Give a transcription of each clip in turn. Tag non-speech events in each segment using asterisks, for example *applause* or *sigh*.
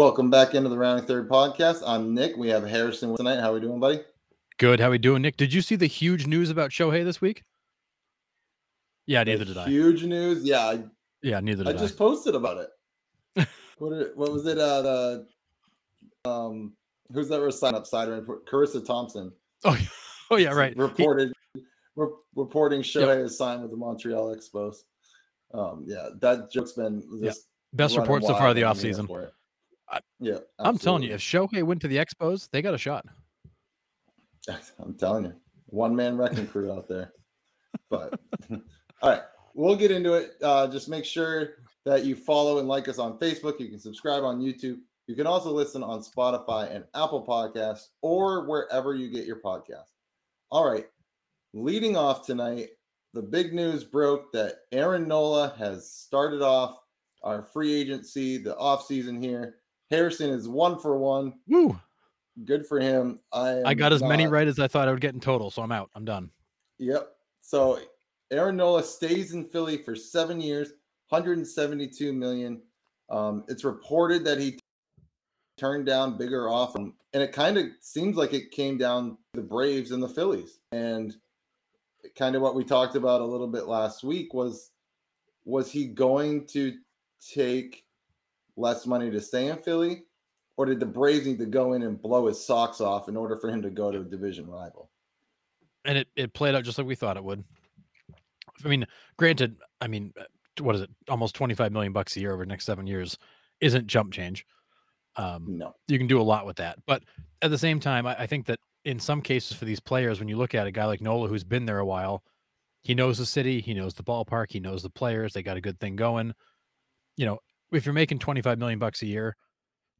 Welcome back into the Rounding Third podcast. I'm Nick. We have Harrison tonight. How are we doing, buddy? Good. How we doing, Nick? Did you see the huge news about Shohei this week? Yeah, neither The did I. Huge news. Yeah, I, Yeah, neither did I. I just posted about it. *laughs* what, did- what was it? Uh, the, um, who's that was sign up side report? Charissa Thompson Oh, yeah. oh yeah, right. He- *laughs* reported re- reporting Shohei is signed with the Montreal Expos. Um, yeah, that joke's been just best report so far of the on the media offseason. I- Yeah, I'm telling you, if Shohei went to the Expos, they got a shot. *laughs* I'm telling you, one man wrecking crew out there. But *laughs* all right, we'll get into it. Uh, just make sure that you follow and like us on Facebook. You can subscribe on YouTube. You can also listen on Spotify and Apple Podcasts or wherever you get your podcast. All right, leading off tonight, the big news broke that Aaron Nola has started off our free agency, the offseason here. Harrison is one for one. Woo! Good for him. I I got as many right as I thought I would get in total, so I'm out. I'm done. Yep. So Aaron Nola stays in Philly for seven years, 172 million. Um, it's reported that he turned down bigger offer, and it kind of seems like it came down to the Braves and the Phillies. And kind of what we talked about a little bit last week was was he going to take less money to stay in Philly, or did the Braves need to go in and blow his socks off in order for him to go to a division rival? And it, it played out just like we thought it would. I mean, granted, I mean, uh, what is it? Almost 25 million bucks a year over the next seven years isn't jump change. Um, No. you can do a lot with that. But at the same time, I, I think that in some cases for these players, when you look at a guy like Nola who's been there a while, he knows the city, he knows the ballpark, he knows the players, they got a good thing going. You know, if you're making 25 million bucks a year,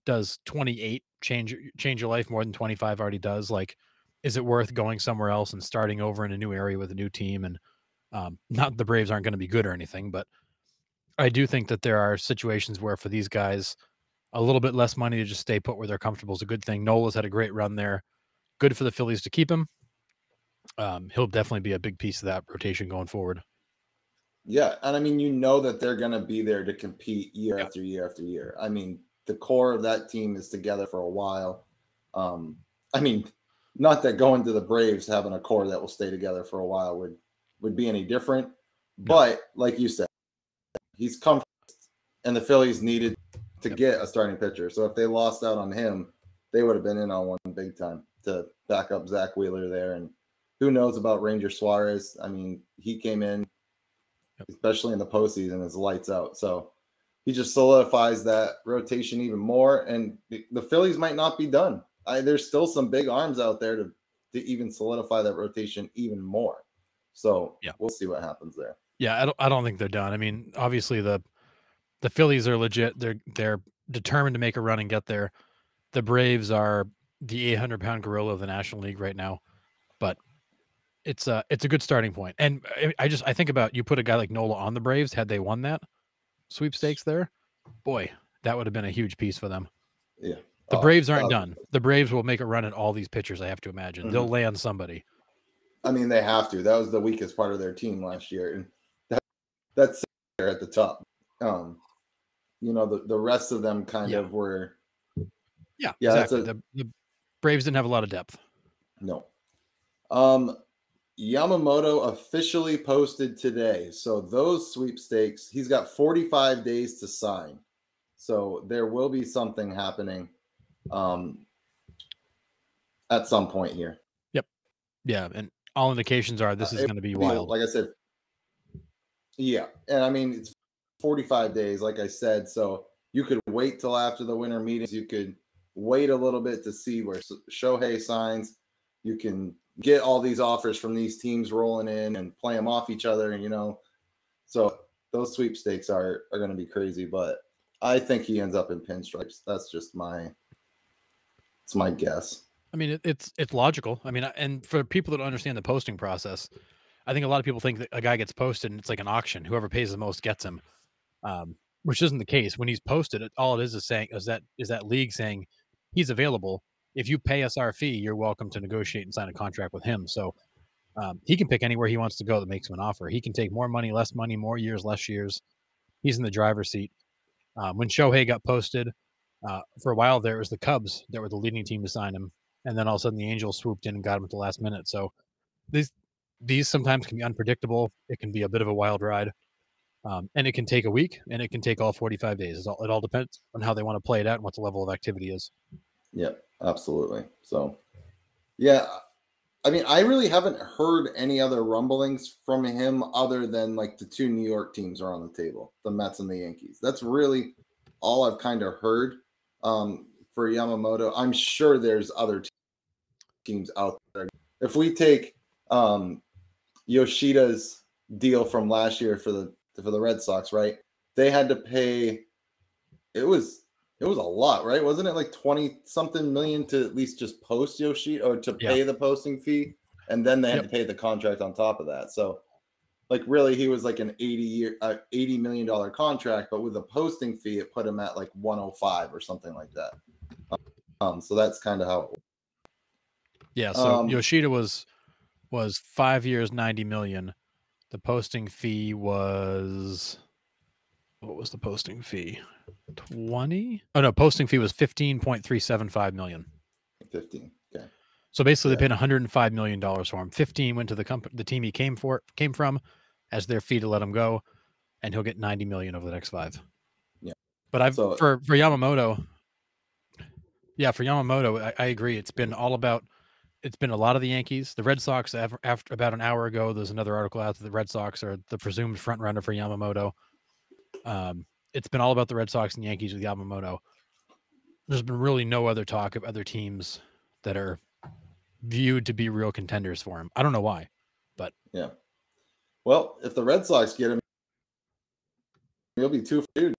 does 28 change change your life more than 25 already does? Like, is it worth going somewhere else and starting over in a new area with a new team? And um, *laughs* not the Braves aren't going to be good or anything, but I do think that there are situations where for these guys, a little bit less money to just stay put where they're comfortable is a good thing. Nola's had a great run there. Good for the Phillies to keep him. Um, he'll definitely be a big piece of that rotation going forward. Yeah, and I mean, you know that they're going to be there to compete year Yep. after year after year. I mean, the core of that team is together for a while. Um, I mean, not that going to the Braves having a core that will stay together for a while would would be any different, but like you said, he's come, and the Phillies needed to Yep. get a starting pitcher. So if they lost out on him, they would have been in on one big time to back up Zack Wheeler there. And who knows about Ranger Suarez? I mean, he came in especially in the postseason, is lights out. So he just solidifies that rotation even more. And the, the Phillies might not be done. I, there's still some big arms out there to, to even solidify that rotation even more. So Yeah. we'll see what happens there. Yeah, I don't I don't think they're done. I mean, obviously the the Phillies are legit. They're they're determined to make a run and get there. The Braves are the 800 pound gorilla of the National League right now, but it's a it's a good starting point. And I, I just I think about you put a guy like Nola on the Braves had they won that sweepstakes there, boy, that would have been a huge piece for them. Yeah. The Oh, Braves aren't uh, done. The Braves will make a run at all these pitchers. I have to imagine they'll land somebody. I mean, they have to. That was the weakest part of their team last year. And that, that's there at the top. Um, you know, the, the rest of them kind Yeah. of were Yeah, Yeah, exactly. The, the Braves didn't have a lot of depth. No. Um, Yamamoto officially posted today. So those sweepstakes, he's got 45 days to sign. So there will be something happening um at some point here. Yep. Yeah, and all indications are this Uh, is going to be wild. Like I said. Yeah. And I mean it's 45 days, like I said. So you could wait till after the winter meetings. You could wait a little bit to see where Shohei signs. You can get all these offers from these teams rolling in and play them off each other, you know. So those sweepstakes are are going to be crazy, but I think he ends up in pinstripes. That's just my it's my guess. I mean, it, it's it's logical. I mean, and for people that understand the posting process, I think a lot of people think that a guy gets posted and it's like an auction. Whoever pays the most gets him, um, which isn't the case. When he's posted, all it is is saying is that is that league saying he's available. If you pay us our fee, you're welcome to negotiate and sign a contract with him. So um, he can pick anywhere he wants to go that makes him an offer. He can take more money, less money, more years, less years. He's in the driver's seat. Um, when Shohei got posted, Uh, for a while there, it was the Cubs that were the leading team to sign him, and then all of a sudden the Angels swooped in and got him at the last minute. So these these sometimes can be unpredictable. It can be a bit of a wild ride, um, and it can take a week, and it can take all 45 days. All, it all depends on how they want to play it out and what the level of activity is. Yeah, absolutely. So, yeah, I mean, I really haven't heard any other rumblings from him other than like the two New York teams are on the table, the Mets and the Yankees. That's really all I've kind of heard um, for Yamamoto. I'm sure there's other teams out there. If we take um, Yoshida's deal from last year for the for the Red Sox, right? They had to pay. It was it was a lot, right? Wasn't it like 20 something million to at least just post Yoshida or to pay yeah. the posting fee? And then they had yep. to pay the contract on top of that. So, like, really, he was like an 80 year, uh, 80 million dollar contract, but with a posting fee, it put him at like 105 or something like that. Um, so that's kind of how it Yeah. So um, Yoshida was was five years, 90 million. The posting fee was what was the posting fee? 20? Oh no, posting fee was 15.375 million. 15. Okay. So basically yeah. they paid 105 million dollars for him. 15 went to the company the team he came for came from as their fee to let him go and he'll get 90 million over the next 5. Yeah. But I've so, for for Yamamoto Yeah, for Yamamoto, I, I agree. It's been all about it's been a lot of the Yankees. The Red Sox after, after about an hour ago there's another article out that the Red Sox are the presumed front runner for Yamamoto. Um, it's been all about the Red Sox and Yankees with Yamamoto. There's been really no other talk of other teams that are viewed to be real contenders for him. I don't know why, but yeah. Well, if the Red Sox get him, he'll be two for two.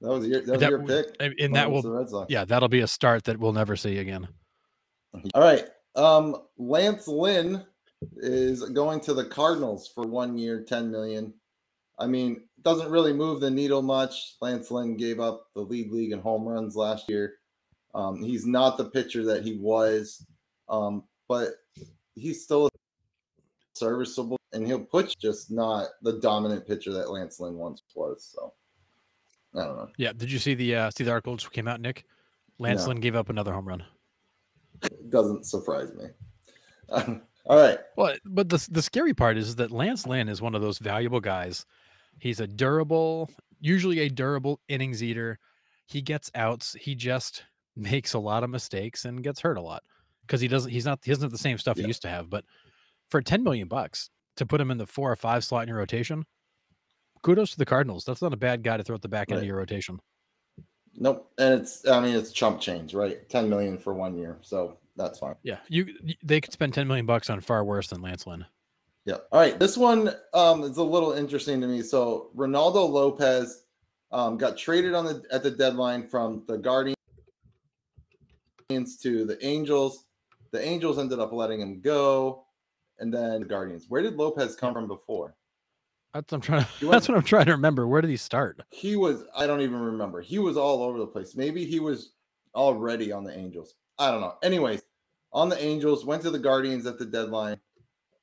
That was your that was that, your pick. And that will yeah, that'll be a start that we'll never see again. All right. Um, Lance Lynn is going to the Cardinals for one year, 10 million. I mean, doesn't really move the needle much. Lance Lynn gave up the lead league in home runs last year. Um, he's not the pitcher that he was, um, but he's still serviceable, and he'll put just not the dominant pitcher that Lance Lynn once was. So I don't know. Yeah, did you see the uh, see the article which came out, Nick? Lance no. Lynn gave up another home run. Doesn't surprise me. *laughs* all right. Well, but the the scary part is that Lance Lynn is one of those valuable guys He's a durable, usually a durable innings eater. He gets outs. He just *laughs* makes a lot of mistakes and gets hurt a lot because he doesn't. He's not. He doesn't have the same stuff yeah. he used to have. But for ten million bucks to put him in the four or five slot in your rotation, kudos to the Cardinals. That's not a bad guy to throw at the back end of your rotation. Nope, and it's. I mean, it's chump change, right? Ten million for one year, so that's fine. Yeah, you. They could spend ten million bucks on far worse than Lance Lynn. Yeah. All right. This one um, is a little interesting to me. So Reynaldo Lopez um, got traded on the at the deadline from the Guardians to the Angels. The Angels ended up letting him go, and then the Guardians. Where did Lopez come from before? That's I'm trying. To, went, that's what I'm trying to remember. Where did he start? He was. I don't even remember. He was all over the place. Maybe he was already on the Angels. I don't know. Anyways, on the Angels, went to the Guardians at the deadline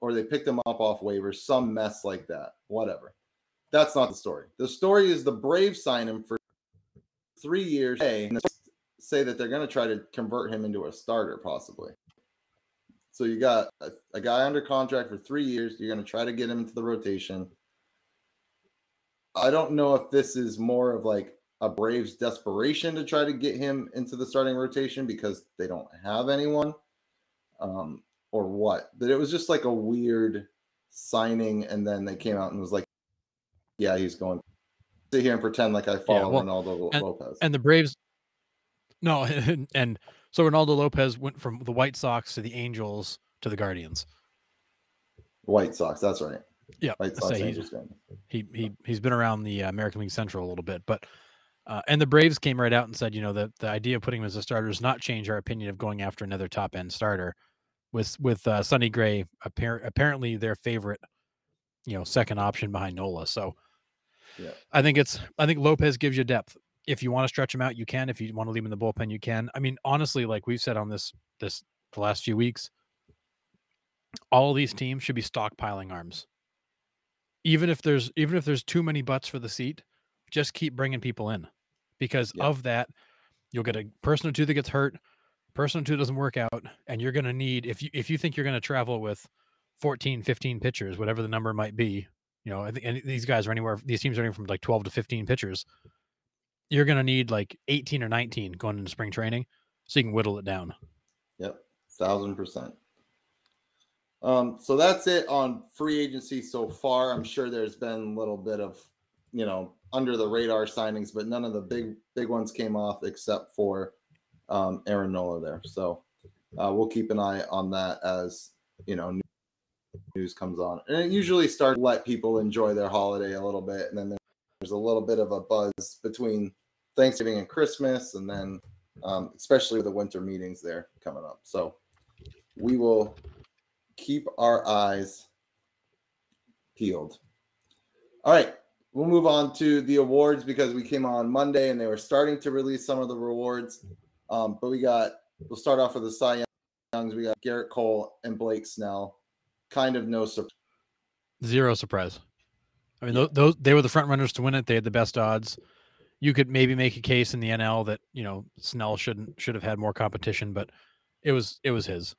or they picked him up off waivers, some mess like that. Whatever. That's not the story. The story is the Braves sign him for three years and say that they're going to try to convert him into a starter, possibly. So you got a, a guy under contract for three years. You're going to try to get him into the rotation. I don't know if this is more of like a Braves desperation to try to get him into the starting rotation because they don't have anyone. Um, or what. That it was just like a weird signing, and then they came out and was like, "Yeah, he's going." Sit here and pretend like I follow yeah, well, Reynaldo and, Lopez. And the Braves, no, *laughs* and, and so Reynaldo Lopez went from the White Sox to the Angels to the Guardians. White Sox, that's right. Yeah, White Sox, Angels he he he's been around the uh, American League Central a little bit, but uh, and the Braves came right out and said, you know, that the idea of putting him as a starter does not change our opinion of going after another top end starter with with uh, Sonny Gray appar- apparently their favorite, you know, second option behind Nola. So yeah. I think it's I think Lopez gives you depth. If you want to stretch him out, you can. If you want to leave him in the bullpen, you can. I mean, honestly, like we've said on this this the last few weeks, all these teams should be stockpiling arms. Even if there's even if there's too many butts for the seat, just keep bringing people in, because yeah. of that, You'll get a person or two that gets hurt, person or two doesn't work out, and you're going to need if you if you think you're going to travel with 14, 15 pitchers, whatever the number might be. You know, and these guys are anywhere. These teams are anywhere from like 12 to 15 pitchers. You're going to need like 18 or 19 going into spring training, so you can whittle it down. Yep, thousand percent. Um, so that's it on free agency so far. I'm sure there's been a little bit of, you know, under the radar signings, but none of the big big ones came off except for um, Aaron Nola there. So uh, we'll keep an eye on that as you know news comes on, and it usually starts let people enjoy their holiday a little bit, and then there's a little bit of a buzz between Thanksgiving and Christmas, and then um, especially the winter meetings there coming up. So we will keep our eyes peeled. All right, we'll move on to the awards because we came on Monday and they were starting to release some of the rewards. Um, but we got, we'll start off with the Cy Youngs. We got Gerrit Cole and Blake Snell. Kind of no surprise. Zero surprise. I mean, those, those they were the front runners to win it. They had the best odds. You could maybe make a case in the NL that you know Snell shouldn't should have had more competition, but it was it was his.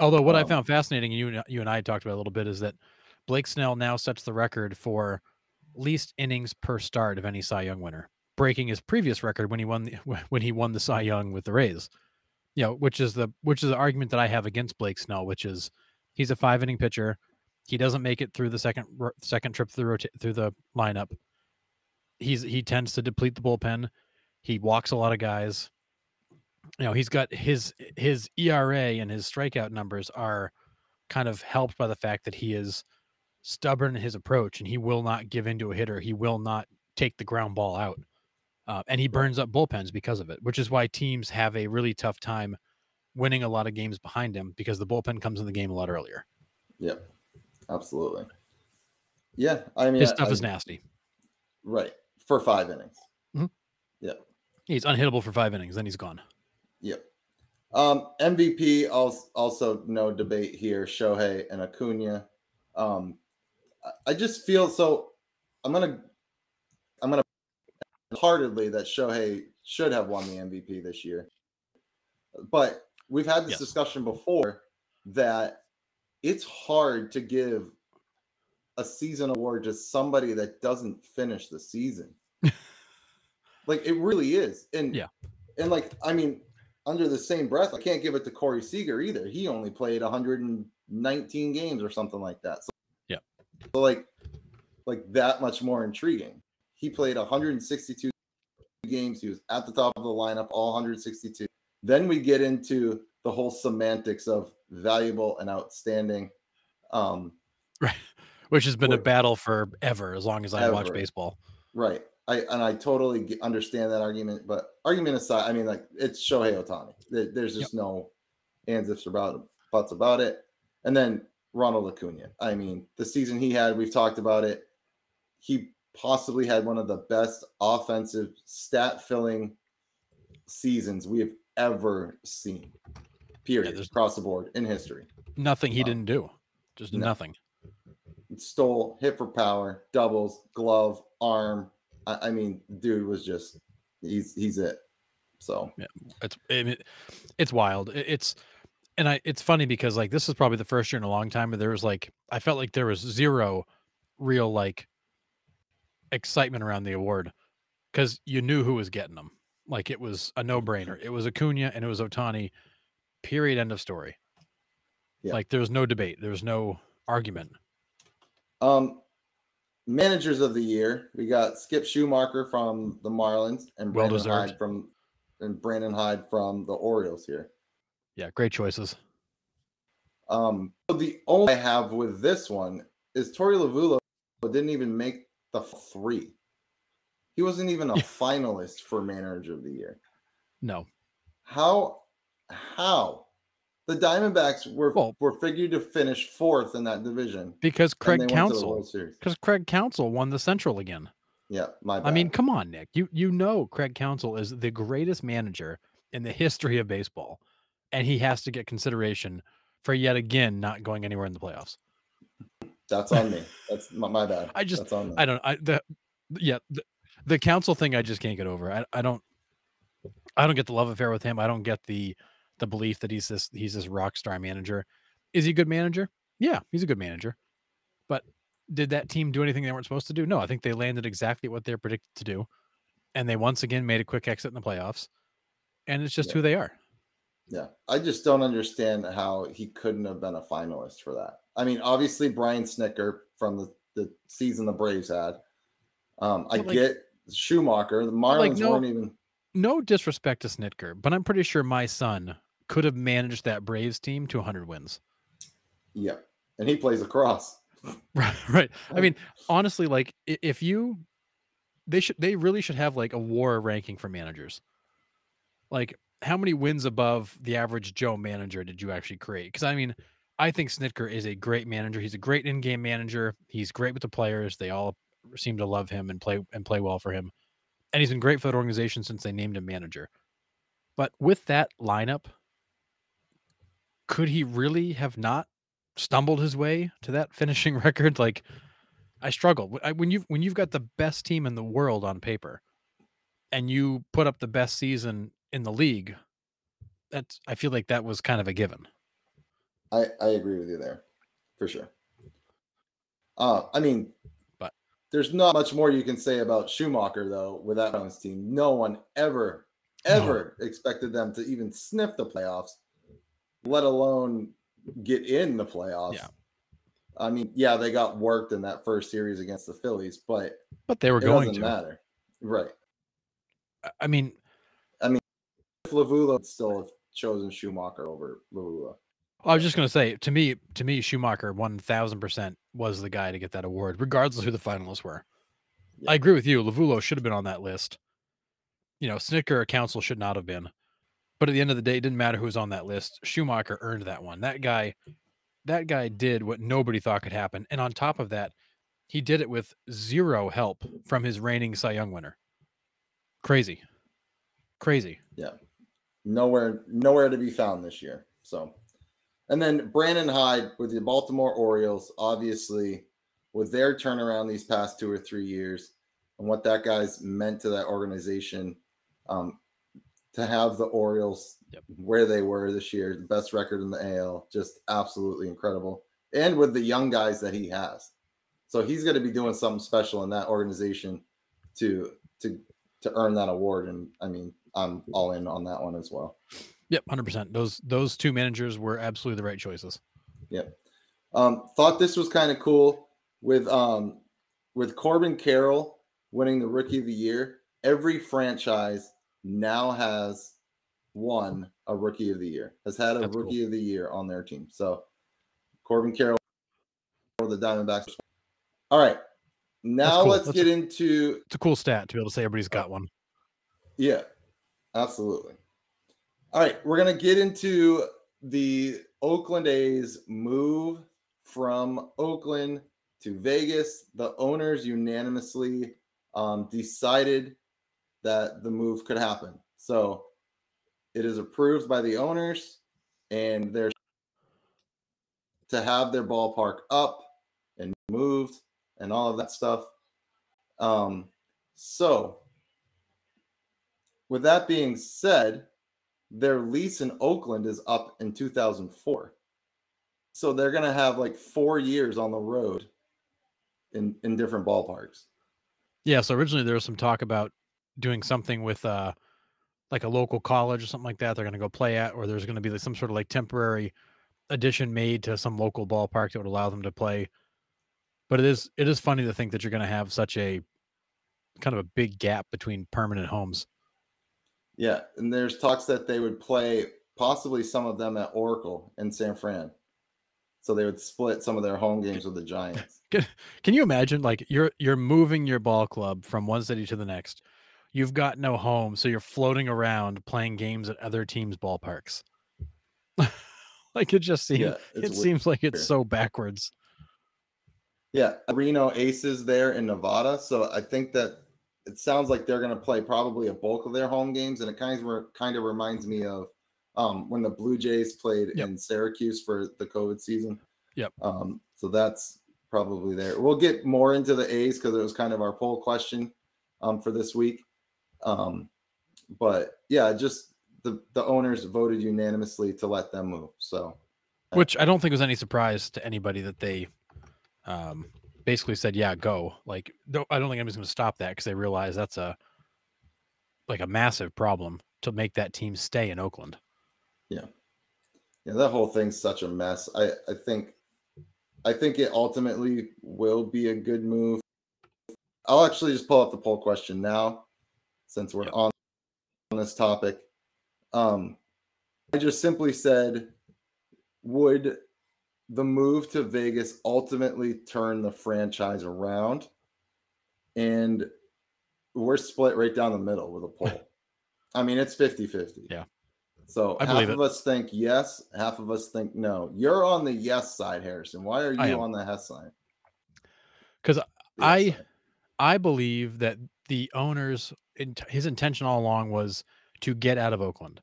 Although what um, I found fascinating, you you and I talked about a little bit, is that Blake Snell now sets the record for least innings per start of any Cy Young winner, breaking his previous record when he won the, *laughs* when he won the Cy Young with the Rays. You know, which is the which is the argument that I have against Blake Snell, which is he's a five inning pitcher. He doesn't make it through the second second trip through rota- through the lineup. He's he tends to deplete the bullpen. He walks a lot of guys you know he's got his his ERA and his strikeout numbers are kind of helped by the fact that he is stubborn in his approach and he will not give into a hitter. He will not take the ground ball out. Uh, and he burns up bullpens because of it, which is why teams have a really tough time winning a lot of games behind him because the bullpen comes in the game a lot earlier. Yeah, absolutely. Yeah, I mean, his stuff I, is nasty. Right for five innings. Mm-hmm. Yeah, he's unhittable for five innings, then he's gone. Yep. Um, MVP also, also no debate here. Shohei and Acuna. Um, I just feel so. I'm gonna heartedly that Shohei should have won the MVP this year. But we've had this yes. discussion before that it's hard to give a season award to somebody that doesn't finish the season. *laughs* like it really is. And yeah. And like I mean, under the same breath, I can't give it to Corey Seager either. He only played 119 games or something like that. So, yeah. So like, like that much more intriguing. He played 162 games. He was at the top of the lineup, all 162. Then we get into the whole semantics of valuable and outstanding. Um, *laughs* right. Which has been a battle forever, as long as I ever. watch baseball. Right. I and I totally understand that argument, but argument aside, I mean, like it's Shohei Ohtani. There's just yep. no ands ifs about buts about it. And then Ronald Acuna. I mean, the season he had, we've talked about it. He possibly had one of the best offensive stat filling seasons we have ever seen. Period. Yeah, across the board in history. Nothing he um, didn't do. Just no. nothing. Stole, hit for power, doubles, glove, arm, I, I mean, dude was just he's he's it. So yeah, it's it, it's wild. It's and I it's funny because like this is probably the first year in a long time where there was like I felt like there was zero real like excitement around the award because you knew who was getting them. Like it was a no brainer. It was Acuna and it was Ohtani. Period. End of story. Yeah. Like there was no debate. There was no argument. Um, managers of the year, we got Skip Schumaker from the Marlins and Brandon well Hyde from and Brandon Hyde from the Orioles here. Yeah, great choices. Um, so the only I have with this one is Torey Lovullo didn't even make the three. He wasn't even a finalist for manager of the year. No. How how the Diamondbacks were well, were figured to finish fourth in that division because Craig Counsell because Craig Counsell won the Central again. Yeah, my. Bad. I mean, come on, Nick. You you know Craig Counsell is the greatest manager in the history of baseball, and he has to get consideration for yet again not going anywhere in the playoffs. That's on me. That's my, my bad. I just I don't I the yeah the, the Counsell thing I just can't get over. I I don't I don't get the love affair with him. I don't get the the belief that he's this he's this rock star manager. Is he a good manager? Yeah, he's a good manager. But did that team do anything they weren't supposed to do? No, I think they landed exactly what they're predicted to do. And they once again made a quick exit in the playoffs. And it's just Yeah. who they are. Yeah, I just don't understand how he couldn't have been a finalist for that. I mean, obviously Brian Snitker from the, the season the Braves had. Um, I like- get Schumaker. The Marlins like, no- weren't even. No disrespect to Snitker, but I'm pretty sure my son could have managed that Braves team to 100 wins. Yeah, and he plays across. *laughs* Right, right. I mean, honestly, like if you, they should, they really should have like a war ranking for managers. Like, how many wins above the average Joe manager did you actually create? Because I mean, I think Snitker is a great manager. He's a great in-game manager. He's great with the players. They all seem to love him and play and play well for him. And he's been great for that organization since they named him manager. But with that lineup, could he really have not stumbled his way to that finishing *laughs* record? Like, I struggle when you've when you've got the best team in the world on paper, and you put up the best season in the league. That's I feel like that was kind of a given. I, I agree with you there for sure. Uh, I mean, But- there's not much more you can say about Schumaker though with that Browns team. No one ever, ever expected them to even sniff the playoffs, let alone get in the playoffs. Yeah. I mean, yeah, they got worked in that first series against the Phillies, but But they were it going doesn't to. matter. Right. I- mean, Lovullo would still have chosen Schumaker over Lovullo. I was just gonna say to me, to me, Schumaker one thousand percent was the guy to get that award, regardless of who the finalists were. Yeah. I agree with you. Lovullo should have been on that list. You know, Snitker or Counsell should not have been. But at the end of the day, it didn't matter who was on that list. Schumaker earned that one. That guy, that guy did what nobody thought could happen. And on top of that, he did it with zero help from his reigning Cy Young winner. Crazy. Crazy. Nowhere nowhere to be found this year. So, and then Brandon Hyde with the Baltimore Orioles, obviously, with their turnaround these past two or three years, and what that guy's meant to that organization, um, to have the Orioles Yep. where they were this year, the best record in the AL, just absolutely incredible, and with the young guys that he has, so he's going to be doing something special in that organization to to to earn that award. And I mean, I'm all in on that one as well. Yep, hundred percent. Those those two managers were absolutely the right choices. Yep. Um, thought this was kind of cool with um with Corbin Carroll winning the Rookie of the Year. Every franchise now has won a Rookie of the Year, has had a That's cool. Rookie of the Year on their team. So Corbin Carroll for the Diamondbacks. All right, now cool. let's That's get into It's a cool stat to be able to say everybody's got one. Yeah, absolutely. All right, we're gonna get into the Oakland A's move from Oakland to Vegas. The owners unanimously um, decided that the move could happen. So it is approved by the owners, and they're to have their ballpark up and moved and all of that stuff. Um, so with that being said, their lease in Oakland is up in 2004. So they're going to have like 4 years on the road in in different ballparks. Yeah. So originally there was some talk about doing something with uh like a local college or something like that. They're going to go play at, or there's going to be like some sort of like temporary addition made to some local ballpark that would allow them to play. But it is it is funny to think that you're going to have such a kind of a big gap between permanent homes. Yeah, and there's talks that they would play possibly some of them at Oracle in San Fran. So they would split some of their home games with the Giants. *laughs* Can you imagine like you're you're moving your ball club from one city to the next. You've got no home, so you're floating around playing games at other teams' ballparks. *laughs* like it just seems Yeah, it weird. seems like it's so backwards. Yeah, Reno Aces there in Nevada. So I think that it sounds like they're going to play probably a bulk of their home games, and it kind of kind of reminds me of um, when the Blue Jays played Yep. in Syracuse for the COVID season. Yep. Um, so that's probably there. We'll get more into the A's because it was kind of our poll question um, for this week. Um, but yeah, just the the owners voted unanimously to let them move. So, which I don't think was any surprise to anybody that they um, basically said, "Yeah, go." Like, I don't think anybody's going to stop that because they realize that's a like a massive problem to make that team stay in Oakland. Yeah, yeah, that whole thing's such a mess. I I think I think it ultimately will be a good move. I'll actually just pull up the poll question now, since we're yep. on this topic. Um, I just simply said, would the move to Vegas ultimately turned the franchise around? And we're split right down the middle with a poll. *laughs* I mean, it's 50 50. Yeah. So I half of it. us think yes, half of us think no. You're on the yes side, Harrison. Why are you on the yes side? Because I, side. I believe that the owners, his intention all along was to get out of Oakland.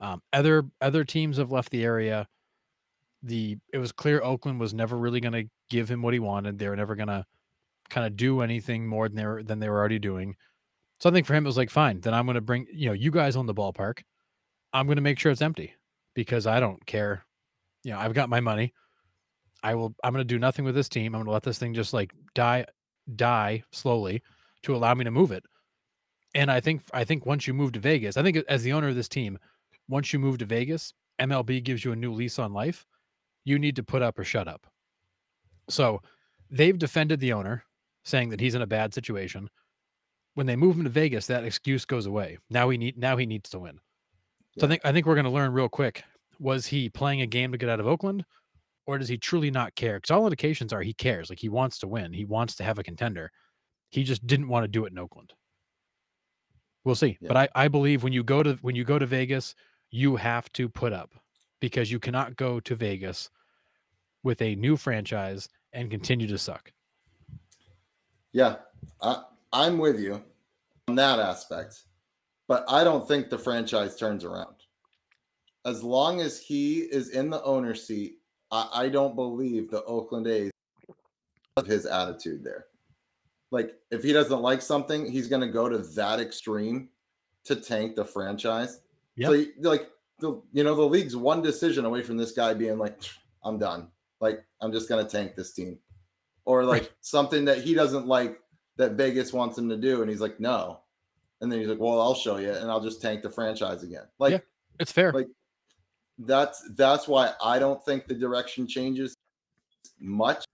Um, other other teams have left the area. The it was clear Oakland was never really going to give him what he wanted. They were never going to kind of do anything more than they were than they were already doing. So I think for him it was like, fine, then I'm going to bring you know you guys own the ballpark. I'm going to make sure it's empty because I don't care. You know, I've got my money. I will. I'm going to do nothing with this team. I'm going to let this thing just like die, die slowly to allow me to move it. And I think I think once you move to Vegas, I think as the owner of this team, once you move to Vegas, MLB gives you a new lease on life. You need to put up or shut up. So they've defended the owner, saying that he's in a bad situation. When they move him to Vegas, that excuse goes away. Now he need now he needs to win. So I think I think we're going to learn real quick. Was he playing a game to get out of Oakland, or does he truly not care? Because all indications are he cares. Like he wants to win. He wants to have a contender. He just didn't want to do it in Oakland. We'll see. Yeah. But I, I believe when you go to when you go to Vegas, you have to put up because you cannot go to Vegas with a new franchise and continue to suck. Yeah, I, I'm with you on that aspect but I don't think the franchise turns around. As long as he is in the owner seat, I, I don't believe the Oakland A's of his attitude there. Like if he doesn't like something, he's going to go to that extreme to tank the franchise. Yep. So like the you know the league's one decision away from this guy being like, I'm done. Like I'm just going to tank this team, or like something that he doesn't like that Vegas wants him to do, and he's like, no, and then he's like, "Well, I'll show you, and I'll just tank the franchise again." Like, yeah, it's fair. Like, that's that's why I don't think the direction changes much.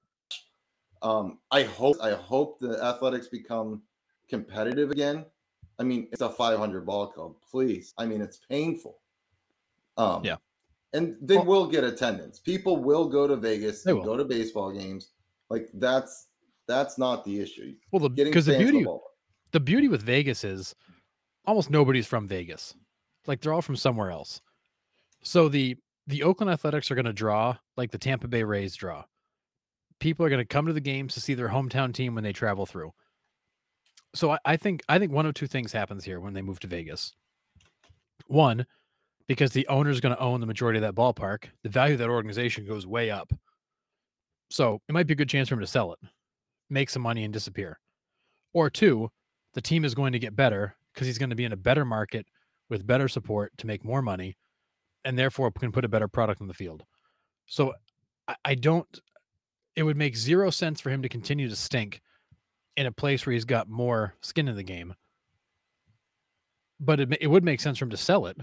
Um, I hope I hope the Athletics become competitive again. I mean, it's a 500 ball club. Please, I mean, it's painful. Um, yeah, and they well, will get attendance. People will go to Vegas. They will go to baseball games. Like that's that's not the issue. Well, because the, the beauty the beauty with Vegas is almost nobody's from Vegas. Like they're all from somewhere else. So the the Oakland Athletics are going to draw like the Tampa Bay Rays draw. People are going to come to the games to see their hometown team when they travel through. So I, I think I think one of two things happens here when they move to Vegas. One, because the owner is going to own the majority of that ballpark, the value of that organization goes way up. So it might be a good chance for him to sell it, make some money, and disappear. Or two, the team is going to get better because he's going to be in a better market with better support to make more money and therefore can put a better product on the field. So I, don't, it would make zero sense for him to continue to stink in a place where he's got more skin in the game. But it, it would make sense for him to sell it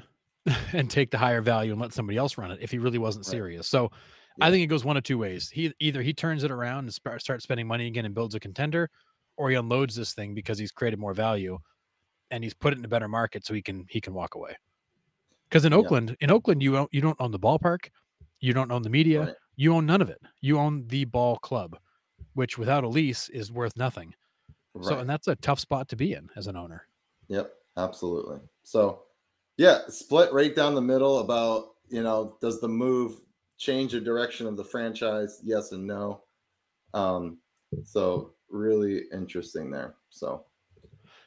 *laughs* and take the higher value and let somebody else run it if he really wasn't right. serious. So yeah. I think it goes one of two ways. He either he turns it around and start, start spending money again and builds a contender, or he unloads this thing because he's created more value and he's put it in a better market so he can he can walk away. Because in Oakland, yeah. in Oakland, you don't you don't own the ballpark, you don't own the media, right. you own none of it. You own the ball club, which without a lease is worth nothing. Right. So, and that's a tough spot to be in as an owner. Yep, absolutely. So, yeah, split right down the middle about you know does the move change the direction of the franchise? Yes and no. Um, so really interesting there. So,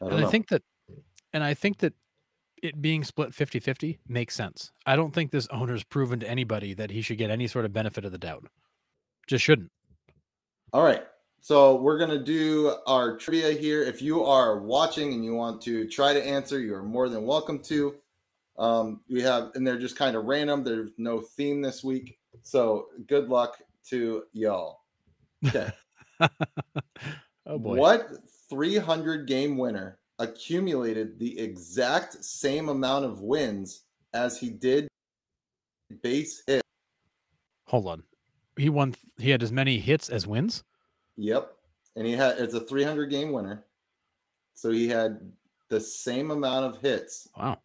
I and know. I think that, and I think that it being split 50 50 makes sense. I don't think this owner's proven to anybody that he should get any sort of benefit of the doubt. Just shouldn't. All right. So we're gonna do our trivia here. If you are watching and you want to try to answer, you are more than welcome to. Um, we have, and they're just kind of random. There's no theme this week, so good luck to y'all. Okay. *laughs* oh boy. What 300 game winner accumulated the exact same amount of wins as he did base hit? Hold on. He won. He had as many hits as wins. Yep. And he had it's a 300 game winner. So he had the same amount of hits Wow.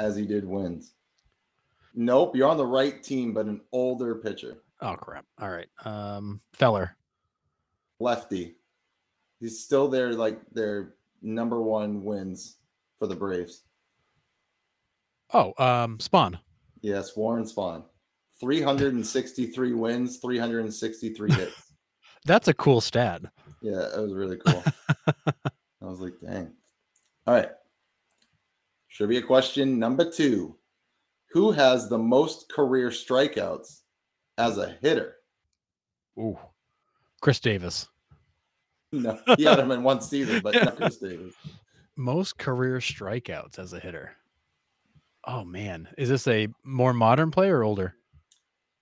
As he did wins. Nope, you're on the right team, but an older pitcher. Oh crap. All right. Um, Feller. Lefty. He's still there, like their number one wins for the Braves. Oh, um, Spahn. Yes, Warren Spahn. 363 wins, 363 hits. *laughs* That's a cool stat. Yeah, it was really cool. *laughs* I was like, dang. All right. Trivia question number two Who has the most career strikeouts as a hitter? Ooh. Chris Davis. *laughs* No, he had him in one season, but not Chris *laughs* Davis. Most career strikeouts as a hitter. Oh man, is this a more modern player or older?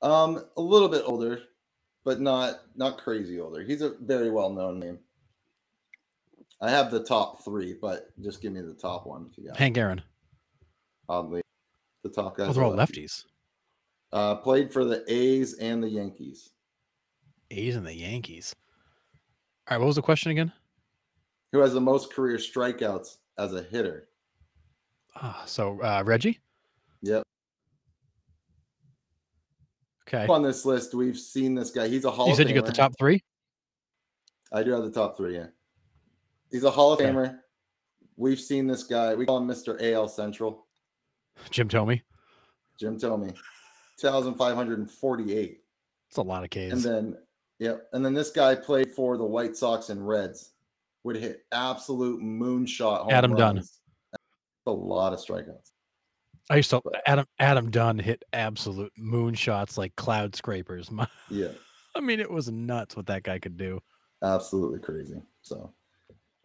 Um, a little bit older, but not not crazy older. He's a very well known name. I have the top three, but just give me the top one if you got. Hank Aaron. Oddly, the top guys. Oh, they're all lefties. Uh, played for the A's and the Yankees. A's and the Yankees. All right, what was the question again? Who has the most career strikeouts as a hitter? Ah, so uh, Reggie. Yep. Okay. On this list, we've seen this guy. He's a Hall You said you got the top three. I do have the top three. Yeah. He's a Hall of Okay. Famer. We've seen this guy. We call him Mr. AL Central. Jim Thome. Jim Thome, 2,548. It's a lot of Ks. And then, yep. And then this guy played for the White Sox and Reds. Would hit absolute moonshot. home Adam Dunn. runs. A lot of strikeouts. I used to Adam Adam Dunn hit absolute moonshots like cloud scrapers. My, *laughs* Yeah, I mean, it was nuts what that guy could do. absolutely crazy. So,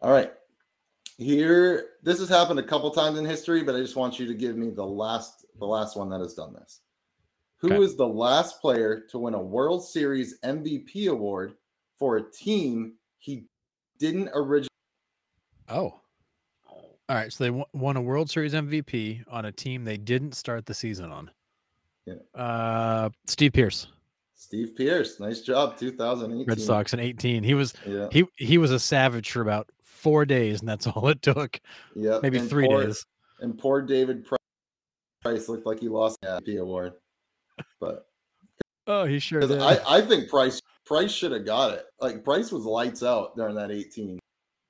all right. Here, this has happened a couple times in history, but I just want you to give me the last, the last one that has done this. Who is Okay. the last player to win a World Series MVP award for a team he didn't originally? Oh. All right, so they won- won a World Series MVP on a team they didn't start the season on. Yeah. Uh, Steve Pearce, Steve Pearce, nice job, 2018. Red Sox in 18. He was Yeah, he he was a savage for about four days, and that's *laughs* all it took. yeah, Maybe and three poor, days. And poor David Price looked like he lost the MVP award, but Oh, he sure did. I, I think Price Price should have got it. Like Price was lights out during that 18.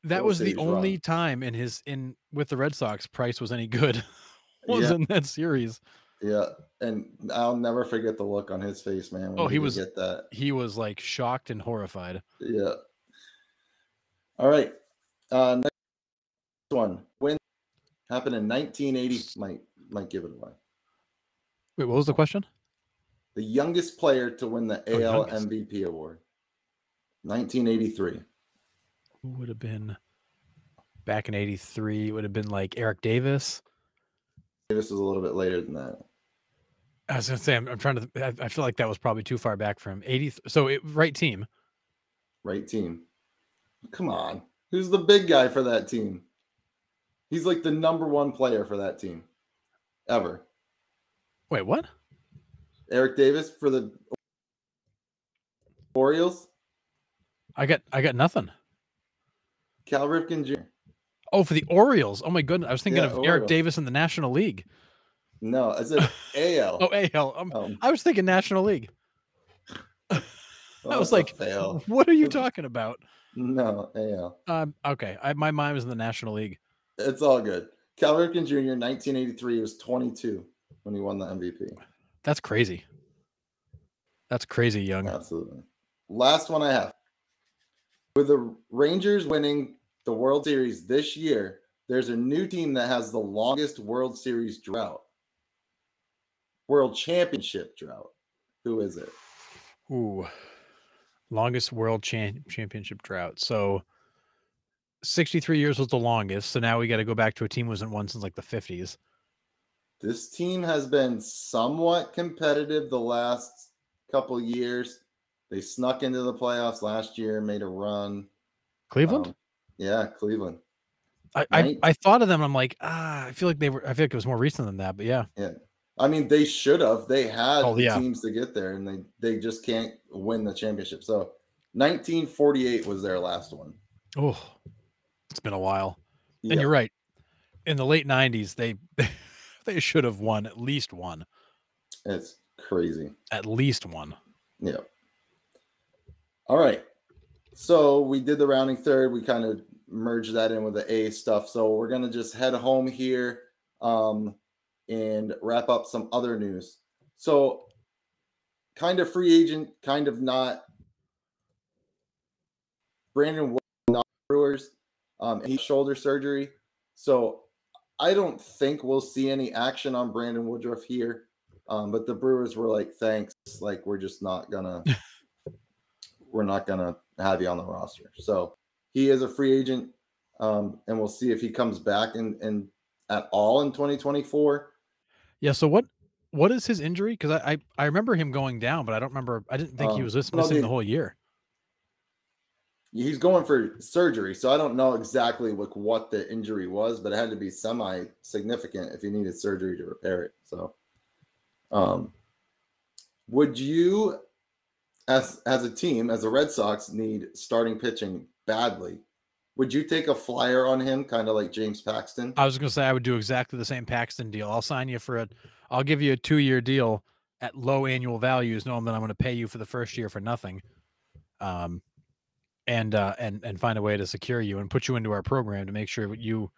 that was the Series run. only time in his in with the Red Sox Price was any good. *laughs* was Yeah. in that series. Yeah, and I'll never forget the look on his face, man. Oh, he could was- get that. He was like shocked and horrified. Yeah. All right. Uh, next one. When happened in 1980? Might might give it away. Wait, what was the question? The youngest player to win the Oh, AL youngest. MVP award. 1983. Who would have been back in '83? It would have been like Eric Davis. Davis was a little bit later than that. I was gonna say I'm, I'm trying to. I, I feel like that was probably too far back from '80. So it, right team. Right team. Come on. Who's the big guy for that team? He's like the number one player for that team ever. Wait, what? Eric Davis for the Orioles. I got I got nothing. Cal Ripken Jr. Oh, for the Orioles. Oh my goodness, I was thinking Yeah, of Eric Davis in the National League. No, I said *laughs* AL. Oh, AL. Um, Um, I was thinking National League. well, *laughs* I was like, fail. what are you talking about? No, AL. Um, okay, I, my mind was in the National League. It's all good. Cal Ripken Jr. 1983 was 22 when he won the MVP. That's crazy. That's crazy, young. Absolutely. Last one I have. With the Rangers winning the World Series this year, there's a new team that has the longest World Series drought. World Championship drought. Who is it? Ooh. Longest world champ- championship drought. So 63 years was the longest. So now we got to go back to a team wasn't won since like the 50s. This team has been somewhat competitive the last couple years. They snuck into the playoffs last year, made a run. Cleveland? Um, yeah, Cleveland. I, I, I thought of them. I'm like, ah, I feel like they were. I feel like it was more recent than that. But yeah, yeah. I mean, they should have. They had Oh, the yeah. teams to get there, and they they just can't win the championship. So, 1948 was their last one. oh, it's been a while. Yeah. And you're right. In the late 90s, they *laughs* they should have won at least one, It's crazy. at least one. Yeah. All right. So we did the rounding third. We kind of merged that in with the A stuff. So we're gonna just head home here um, and wrap up some other news. So kind of free agent, kind of not. Brandon Wood, not Brewers. Um, he shoulder surgery. So I don't think we'll see any action on Brandon Woodruff here. Um, but the Brewers were like, thanks. Like, we're just not gonna *laughs* we're not gonna have you on the roster. So he is a free agent. Um, and we'll see if he comes back and in at all in 2024. Yeah. So what what is his injury? Because I, I I remember him going down, but I don't remember. I didn't think he Um, was this missing they- the whole year. He's going for surgery, so I don't know exactly like what the injury was, but it had to be semi significant if he needed surgery to repair it. So, um, would you, as as a team, as the Red Sox, need starting pitching badly? Would you take a flyer on him, kind of like James Paxton? I was gonna say I would do exactly the same Paxton deal. I'll sign you for a. I'll give you a two year deal at low annual values, knowing that I'm going to pay you for the first year for nothing. Um, and uh, and and find a way to secure you and put you into our program to make sure that you,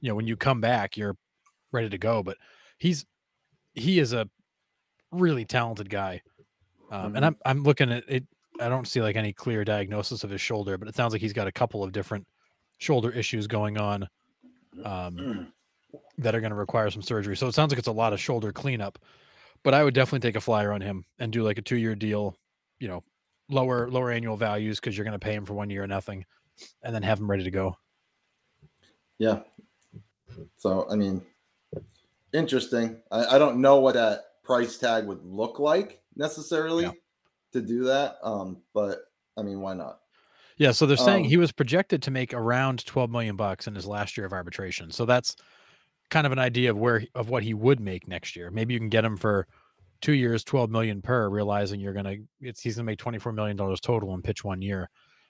you know, when you come back, you're ready to go. But he's he is a really talented guy, um, Mhm. and I'm I'm looking at it. I don't see like any clear diagnosis of his shoulder, but it sounds like he's got a couple of different shoulder issues going on. Um, that are going to require some surgery. So it sounds like it's a lot of shoulder cleanup. But I would definitely take a flyer on him and do like a two year deal, you know, lower lower annual values because you're going to pay him for one year or nothing, and then have him ready to go. Yeah. So I mean, interesting. I, I don't know what that price tag would look like necessarily Yeah. to do that. Um, but I mean, why not? Yeah, so they're saying Um, he was projected to make around 12 million bucks in his last year of arbitration. So that's kind of an idea of where of what he would make next year. Maybe you can get him for two years, 12 million per, realizing you're gonna it's he's gonna make 24 million dollars total and pitch one year.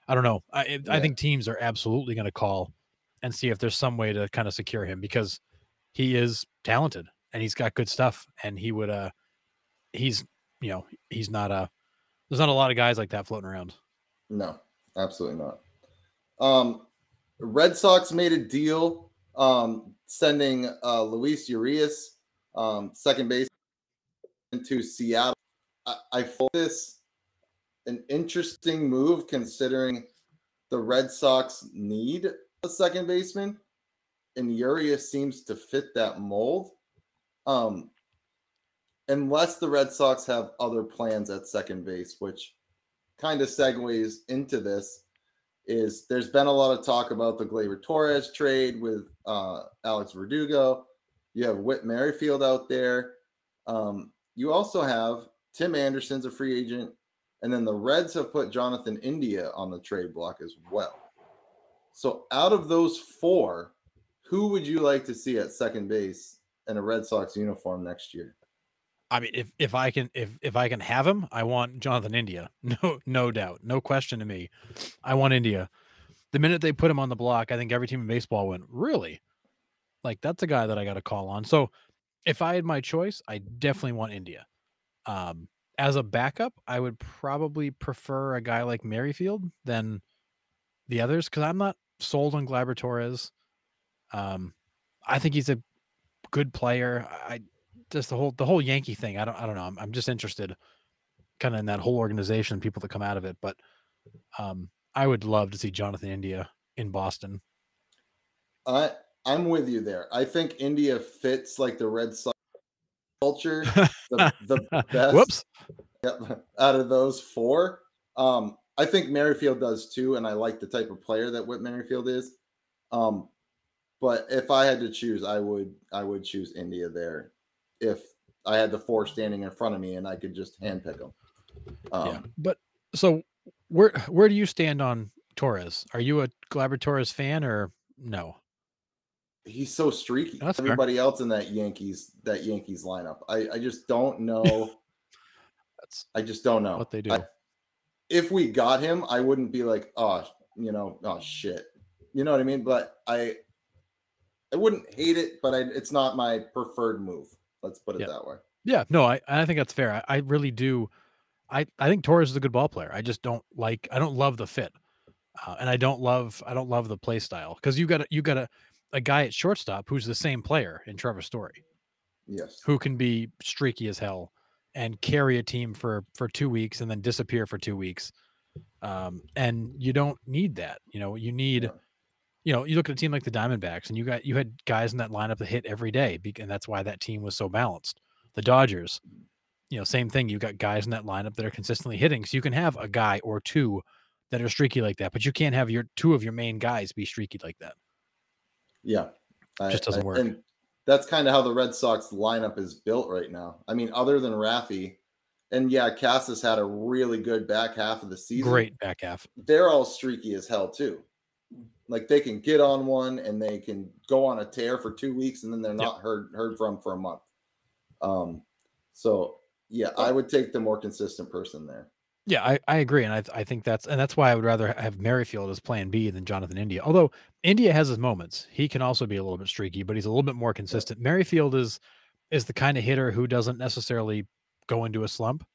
I don't know. I I think teams are absolutely gonna call and see if there's some way to kind of secure him because he is talented and he's got good stuff and he would uh he's you know he's not a there's not a lot of guys like that floating around. No, absolutely not. Um, Red Sox made a deal um, sending uh, Luis Urias, um, second base, into Seattle. I, I find this an interesting move considering the Red Sox need a second baseman, and Urias seems to fit that mold. Um, unless the Red Sox have other plans at second base, which kind of segues into this is there's been a lot of talk about the Gleyber Torres trade with uh, Alex Verdugo. You have Whit Merrifield out there. Um, you also have Tim Anderson's a free agent, and then the Reds have put Jonathan India on the trade block as well. So out of those four, who would you like to see at second base in a Red Sox uniform next year? I mean, if if I can if if I can have him, I want Jonathan India. *laughs* No, no doubt, no question to me. I want India. The minute they put him on the block, I think every team in baseball went really. Like that's a guy that I got to call on. So, if I had my choice, I definitely want India. Um, as a backup, I would probably prefer a guy like Merrifield than the others because I'm not sold on Gleyber Torres. Um, I think he's a good player. I just the whole the whole Yankee thing. I don't I don't know. I'm, I'm just interested kind of in that whole organization, people that come out of it. But um, I would love to see Jonathan India in Boston. I I'm with you there. I think India fits like the Red Sox culture the, *laughs* the best Whoops. Yep, out of those four. Um, I think Merrifield does too, and I like the type of player that Whit Merrifield is. Um, but if I had to choose, I would I would choose India there if I had the four standing in front of me and I could just handpick them. Um, yeah, but so where where do you stand on Torres? Are you a Gleyber Torres fan or no? He's so streaky. That's Everybody fair. else in that Yankees that Yankees lineup, I I just don't know. *laughs* That's I just don't know what they do. I, if we got him, I wouldn't be like, oh, you know, oh shit. You know what I mean? But I I wouldn't hate it, but I, it's not my preferred move. Let's put it yeah. that way. Yeah, no, I, I think that's fair. I, I really do. I, I think Torres is a good ball player. I just don't like. I don't love the fit, uh, and I don't love. I don't love the play style because you got a, you got a, a guy at shortstop who's the same player in Trevor Story. Yes. Who can be streaky as hell and carry a team for for two weeks and then disappear for two weeks. Um, and you don't need that. You know, you need. Yeah you know, you look at a team like the Diamondbacks, and you got you had guys in that lineup that hit every day, and that's why that team was so balanced. The Dodgers, you know, same thing. You got guys in that lineup that are consistently hitting, so you can have a guy or two that are streaky like that, but you can't have your two of your main guys be streaky like that. Yeah, just doesn't I, work. And that's kind of how the Red Sox lineup is built right now. I mean, other than Rafi, and yeah, Casas had a really good back half of the season. Great back half. They're all streaky as hell too. Like they can get on one and they can go on a tear for two weeks and then they're not yep. heard heard from for a month. Um, so yeah, I would take the more consistent person there. Yeah, I, I agree, and I I think that's and that's why I would rather have Merrifield as Plan B than Jonathan India. Although India has his moments, he can also be a little bit streaky, but he's a little bit more consistent. Yeah. Merrifield is is the kind of hitter who doesn't necessarily go into a slump.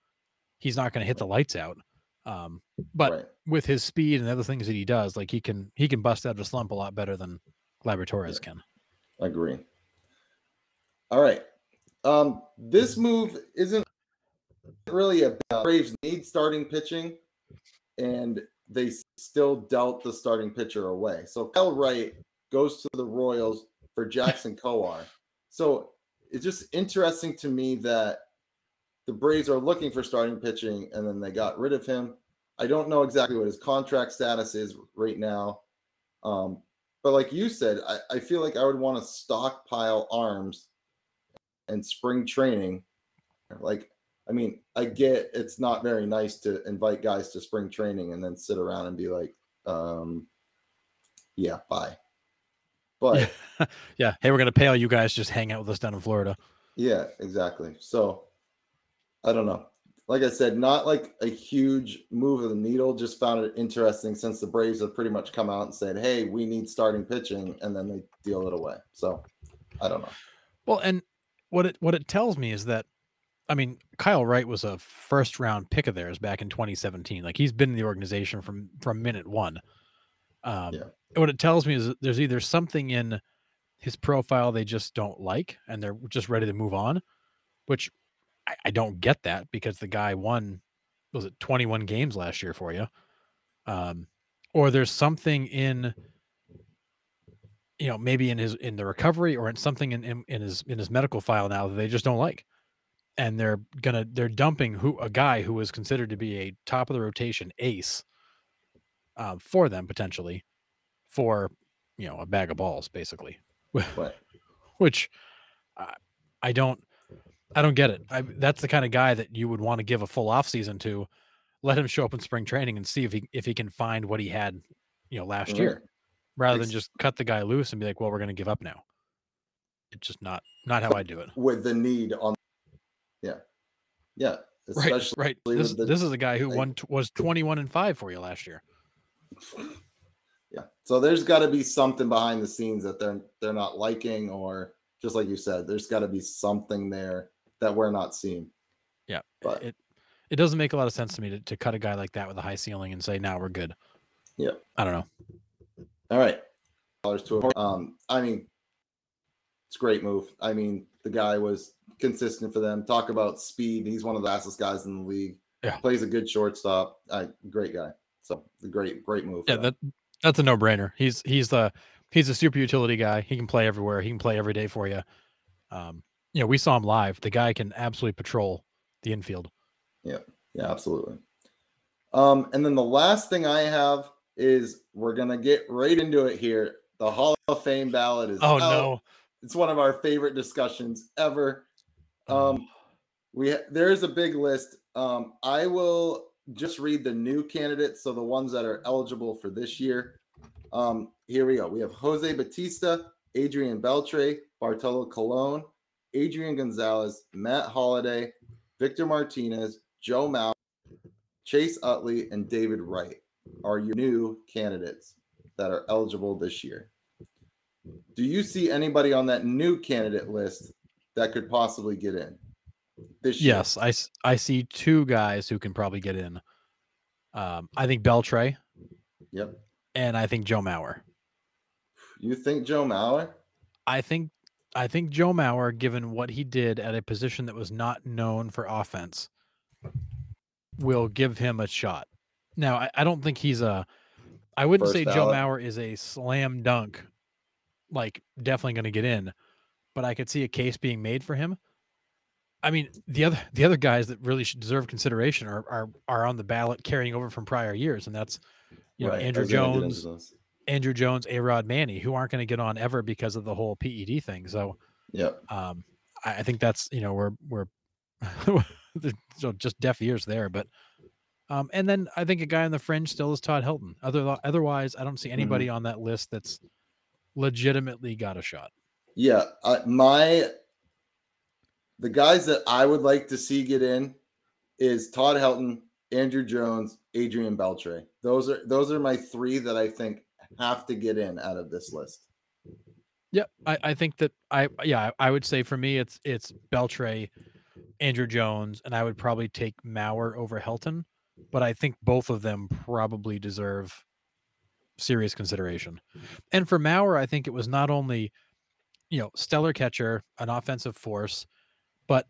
He's not going to hit the lights out, um, but right. with his speed and other things that he does, like he can he can bust out of a slump a lot better than Gleyber Torres yeah. can. Agree. All right. Um, this move isn't really about Braves need starting pitching, and they still dealt the starting pitcher away. So Kyle Wright goes to the Royals for Jackson Kowar. So it's just interesting to me that the Braves are looking for starting pitching, and then they got rid of him. I don't know exactly what his contract status is right now. Um, but like you said, I, I feel like I would want to stockpile arms and spring training. Like, I mean, I get it's not very nice to invite guys to spring training and then sit around and be like, um, yeah, bye. But *laughs* yeah, hey, we're gonna pay all you guys just hang out with us down in Florida. Yeah, exactly. So I don't know. Like I said, not like a huge move of the needle. Just found it interesting since the Braves have pretty much come out and said, "Hey, we need starting pitching," and then they deal it away. So I don't know. Well, and what it what it tells me is that, I mean, Kyle Wright was a first round pick of theirs back in 2017. Like he's been in the organization from from minute one. Um, yeah. What it tells me is there's either something in his profile they just don't like, and they're just ready to move on, which I, I don't get that because the guy won was it 21 games last year for you. Um, or there's something in you know maybe in his in the recovery or in something in, in, in his in his medical file now that they just don't like. And they're gonna they're dumping who a guy who was considered to be a top of the rotation ace uh, for them potentially for you know a bag of balls basically. *laughs* Which uh, i don't I don't get it. I, that's the kind of guy that you would want to give a full off season to. Let him show up in spring training and see if he if he can find what he had, you know, last year, rather than just cut the guy loose and be like, "Well, we're going to give up now." It's just not not how I do it. With the need on, yeah, yeah, right, right. This, the, this is a guy who won was twenty one and five for you last year. *laughs* Yeah, so there's got to be something behind the scenes that they're they're not liking, or just like you said, there's got to be something there that we're not seeing. Yeah, but it it doesn't make a lot of sense to me to, to cut a guy like that with a high ceiling and say now we're good. Yeah, I don't know. All right, dollars to um. I mean, it's a great move. I mean, the guy was consistent for them. Talk about speed. He's one of the fastest guys in the league. Yeah, plays a good shortstop. Uh, great guy. So great, great move. Yeah, that that's a no brainer. He's he's the he's a super utility guy. He can play everywhere. He can play every day for you. Um, you know, we saw him live. The guy can absolutely patrol the infield. Yeah, yeah, absolutely. Um, and then the last thing I have is we're gonna get right into it here. The Hall of Fame ballot is Oh out. no. It's one of our favorite discussions ever. Oh. Um, we ha- there is a big list. Um, I will just read the new candidates, so the ones that are eligible for this year. Um, here we go. We have Jose Bautista, Adrian Beltre, Bartolo Colon, Adrian Gonzalez, Matt Holliday, Victor Martinez, Joe Mauer, Chase Utley, and David Wright are your new candidates that are eligible this year. Do you see anybody on that new candidate list that could possibly get in this year? Yes, I, I see two guys who can probably get in. Um, I think Beltre Yep. and I think Joe Mauer. You think Joe Mauer? I think I think Joe Mauer, given what he did at a position that was not known for offense, will give him a shot. Now, I, I don't think he's a. I wouldn't First say Joe ballot? Mauer is a slam dunk, like definitely going to get in, but I could see a case being made for him. I mean, the other the other guys that really should deserve consideration are are are on the ballot carrying over from prior years, and that's you know Right, Andrew was gonna get into Jones. Andruw Jones, A Rod Manny, who aren't going to get on ever because of the whole PED thing. So yeah, um, I, I think that's you know we're we're *laughs* so just deaf ears there, but um, and then I think a guy on the fringe still is Todd Helton. Other otherwise, I don't see anybody on that list that's legitimately got a shot. Yeah. I, my the guys that I would like to see get in is Todd Helton, Andruw Jones, Adrian Beltre. Those are those are my three that I think have to get in out of this list. Yeah, I, I think that I yeah I I would say for me it's it's Beltre, Andruw Jones, and I would probably take Mauer over Helton, but I think both of them probably deserve serious consideration. And for Mauer, I think it was not only you know stellar catcher, an offensive force, but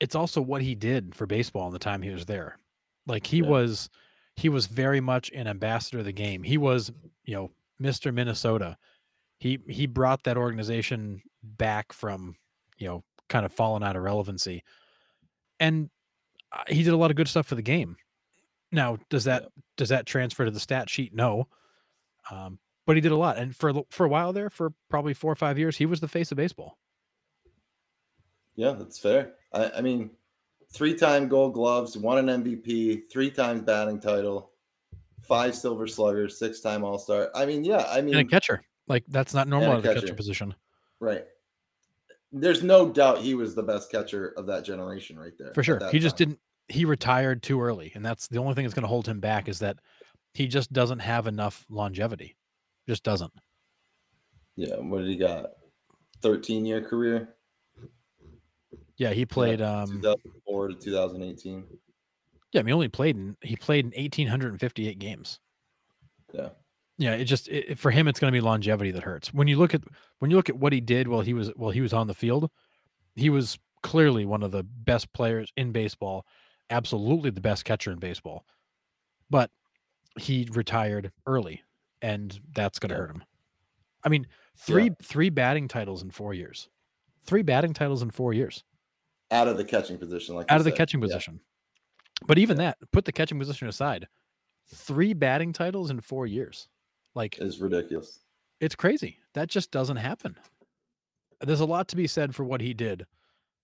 it's also what he did for baseball in the time he was there. Like he Yeah. was he was very much an ambassador of the game. He was, you know, Mr. Minnesota. He he brought that organization back from you know kind of falling out of relevancy. And uh, he did a lot of good stuff for the game. Now does that does that transfer to the stat sheet? No. Um, but he did a lot. And for for a while there for probably four or five years he was the face of baseball. Yeah, that's fair. I, I mean, three-time Gold Gloves, won an MVP, three times batting title, five Silver Sluggers, six-time All Star. I mean, yeah, I mean, and a catcher like that's not normal a the catcher catcher. position right. There's no doubt he was the best catcher of that generation, right there. for sure he just didn't he retired too early and that's the only thing that's going to hold him back is that he just doesn't have enough longevity just doesn't Yeah, what did he got? 13-year career. Yeah he played um 2004 to 2018. Yeah, I mean, he only played in he played in eighteen hundred and fifty eight games. Yeah. Yeah, it just it, for him it's going to be longevity that hurts. When you look at when you look at what he did while he was while he was on the field, he was clearly one of the best players in baseball, absolutely the best catcher in baseball. But he retired early, and that's going to Yeah. hurt him. I mean, three three batting titles in four years, three batting titles in four years Out of the catching position, like out of the said. catching Yeah. position. But even that, put the catching position aside, three batting titles in four years. Like is ridiculous. it's crazy. That just doesn't happen. There's a lot to be said for what he did.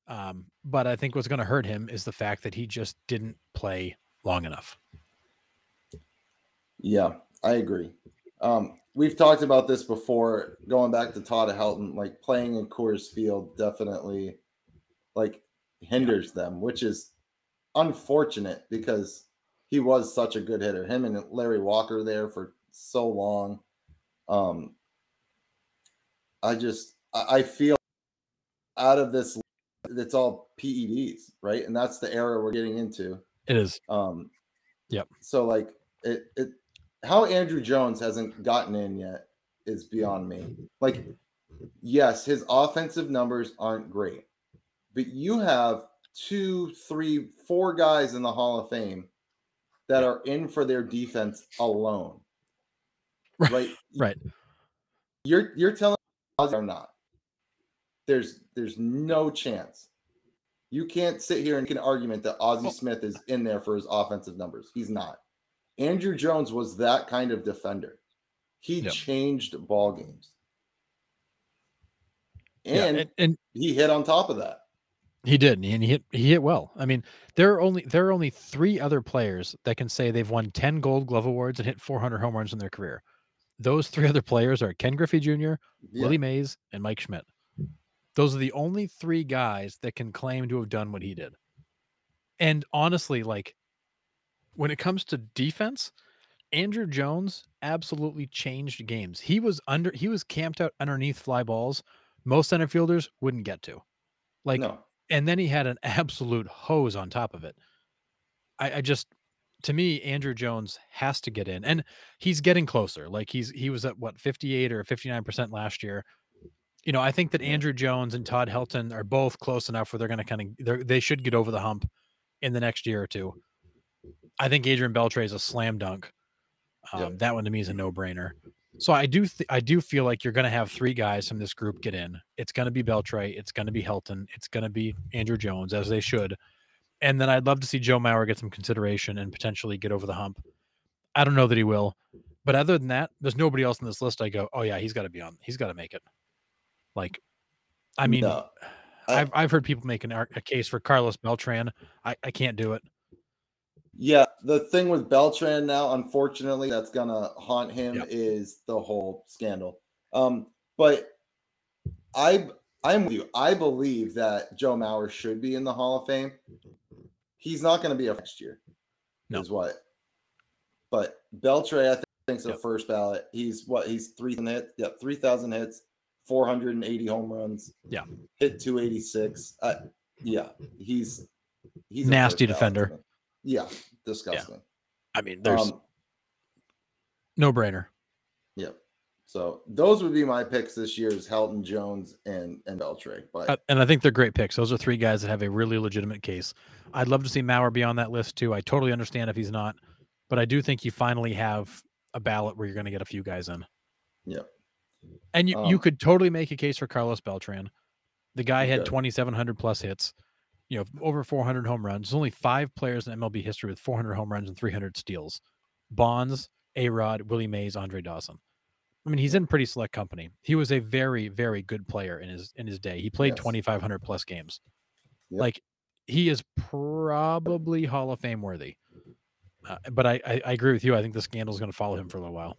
Um, but I think what's going to hurt him is the fact that he just didn't play long enough. Yeah, I agree. Um, we've talked about this before, going back to Todd Helton, like playing in Coors Field definitely like hinders them, which is unfortunate because he was such a good hitter. Him and Larry Walker there for so long. Um, I just I I feel out of this, it's all PEDs, right? And that's the era we're getting into. It is. Um, Yep. So like it, it, how Andruw Jones hasn't gotten in yet is beyond me. Like, yes, his offensive numbers aren't great, but you have two, three, four guys in the Hall of Fame that are in for their defense alone. *laughs* Right. Right. You're you're telling are not. There's there's no chance. You can't sit here and make an argument that Ozzie Smith is in there for his offensive numbers. He's not. Andruw Jones was that kind of defender. He Yep. changed ball games. Yeah, And and, and he hit on top of that. He did, and he hit he hit well. I mean, there are only there are only three other players that can say they've won ten Gold Glove awards and hit 400 home runs in their career. Those three other players are Ken Griffey Jr., Yeah. Willie Mays, and Mike Schmidt. Those are the only three guys that can claim to have done what he did. And honestly, like when it comes to defense, Andruw Jones absolutely changed games. He was under he was camped out underneath fly balls most center fielders wouldn't get to. Like no. And then he had an absolute hose on top of it. I, I just to me, Andruw Jones has to get in, and he's getting closer. Like he's he was at what fifty eight or fifty nine percent last year. You know, I think that Andruw Jones and Todd Helton are both close enough where they're going to kind of they should get over the hump in the next year or two. I think Adrian Beltre is a slam dunk. Um, Yep. That one to me is a no brainer. So I do th- I do feel like you're going to have three guys from this group get in. It's going to be Beltre, it's going to be Helton, it's going to be Andruw Jones as they should. And then I'd love to see Joe Mauer get some consideration and potentially get over the hump. I don't know that he will, but other than that, there's nobody else in this list. I go, oh yeah, he's got to be on. He's got to make it. Like, I mean, No. I've I've heard people make an, a case for Carlos Beltran. I I can't do it. Yeah, the thing with Beltran now, unfortunately, that's gonna haunt him Yep. is the whole scandal. Um, but I I'm with you. I believe that Joe Mauer should be in the Hall of Fame. He's not gonna be a first year. No. Is what. But Beltre, I think, think's Yep. first ballot. He's what he's three hits. Yep, three thousand hits, four hundred and eighty home runs. Yeah. hit two eighty six. Uh, yeah, he's he's a Nasty first ballot to defender. me. Yeah, disgusting. I mean, there's Um, no brainer. Yep. So those would be my picks this year: is Helton Jones and and Beltre. But Uh, and I think they're great picks. Those are three guys that have a really legitimate case. I'd love to see Mauer be on that list too. I totally understand if he's not, but I do think you finally have a ballot where you're going to get a few guys in. Yep. And you, you Um, could totally make a case for Carlos Beltran. The guy had could. 2,700 plus hits, you know, over 400 home runs. There's only five players in MLB history with 400 home runs and 300 steals Bonds, A Rod, Willie Mays, Andre Dawson. I mean, he's in pretty select company. He was a very, very good player in his in his day. He played Yes. 2,500 plus games. Yep. Like he is probably Hall of Fame worthy. Uh, but I, I, I agree with you. I think the scandal is going to follow him for a little while.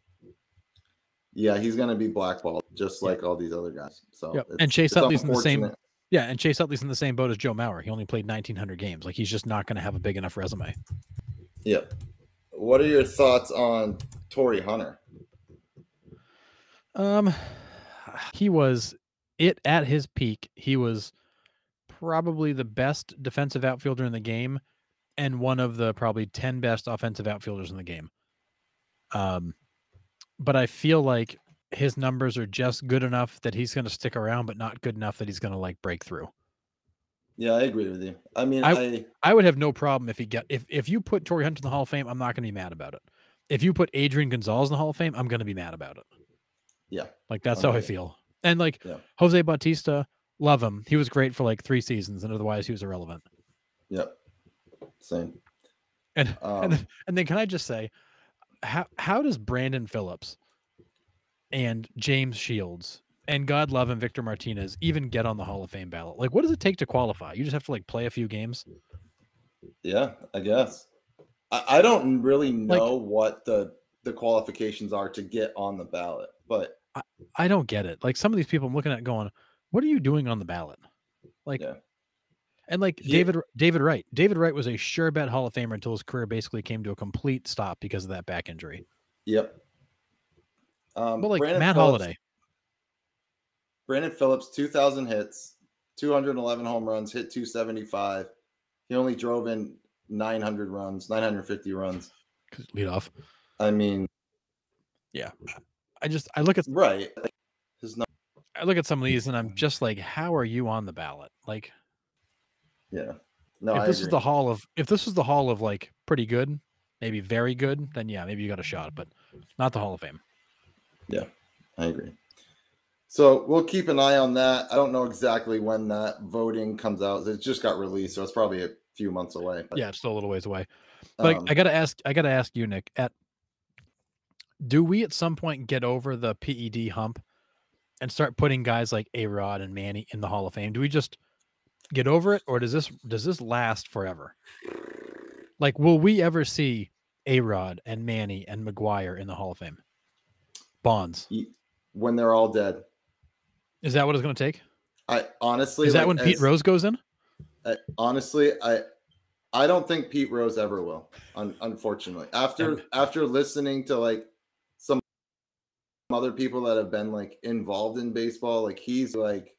yeah, he's gonna be blackballed just like all these other guys. So Yep. And Chase Utley's in the same-. Yeah, and Chase Utley's in the same boat as Joe Mauer. He only played 1,900 games. Like he's just not going to have a big enough resume. Yeah. What are your thoughts on Torii Hunter? Um, he was it at his peak. He was probably the best defensive outfielder in the game, and one of the probably 10 best offensive outfielders in the game. Um, but I feel like his numbers are just good enough that he's going to stick around, but not good enough that he's going to like break through. Yeah, I agree with you. I mean, I- I, I would have no problem if he get if if you put Torii Hunt in the Hall of Fame, I'm not going to be mad about it. If you put Adrian Gonzalez in the Hall of Fame, I'm going to be mad about it. yeah, Like that's how I feel. And like Yeah. Jose Bautista, love him. He was great for like three seasons, and otherwise he was irrelevant. yep, same. And *laughs* Um, and, then, and then can I just say, how how does Brandon Phillips and James Shields and God love him Victor Martinez even get on the Hall of Fame ballot? Like, what does it take to qualify? You just have to like play a few games. Yeah, I guess. I, I don't really know what the the qualifications are to get on the ballot, but I don't get it. Like some of these people I'm looking at going, what are you doing on the ballot? Like yeah, and like He- David David Wright. David Wright was a sure bet Hall of Famer until his career basically came to a complete stop because of that back injury. yep. Um, But like Brandon Matt Phillips- Holliday, Brandon Phillips, two thousand hits, two hundred eleven home runs, hit two seventy five. He only drove in nine hundred runs, nine hundred fifty runs. lead off. I mean, yeah. I just I look at right? I look at some of these and I'm just like, how are you on the ballot? Like yeah. No, if I this agree. is the hall of if this is the hall of like pretty good, maybe very good, then yeah, maybe you got a shot, but not the Hall of Fame. I agree. So we'll keep an eye on that. I don't know exactly when that voting comes out. It just got released, so it's probably a few months away. But, yeah, it's still a little ways away. But um, I, I gotta ask, I gotta ask you, Nick. At do we at some point get over the PED hump and start putting guys like A Rod and Manny in the Hall of Fame? Do we just get over it, or does this does this last forever? Like, will we ever see A Rod and Manny and McGwire in the Hall of Fame? Bonds when they're all dead. Is that what it's going to take? I honestly is that when as, Pete Rose goes in? I, honestly, I I don't think Pete Rose ever will. Un, unfortunately, after after listening to like some other people that have been like involved in baseball, like he's like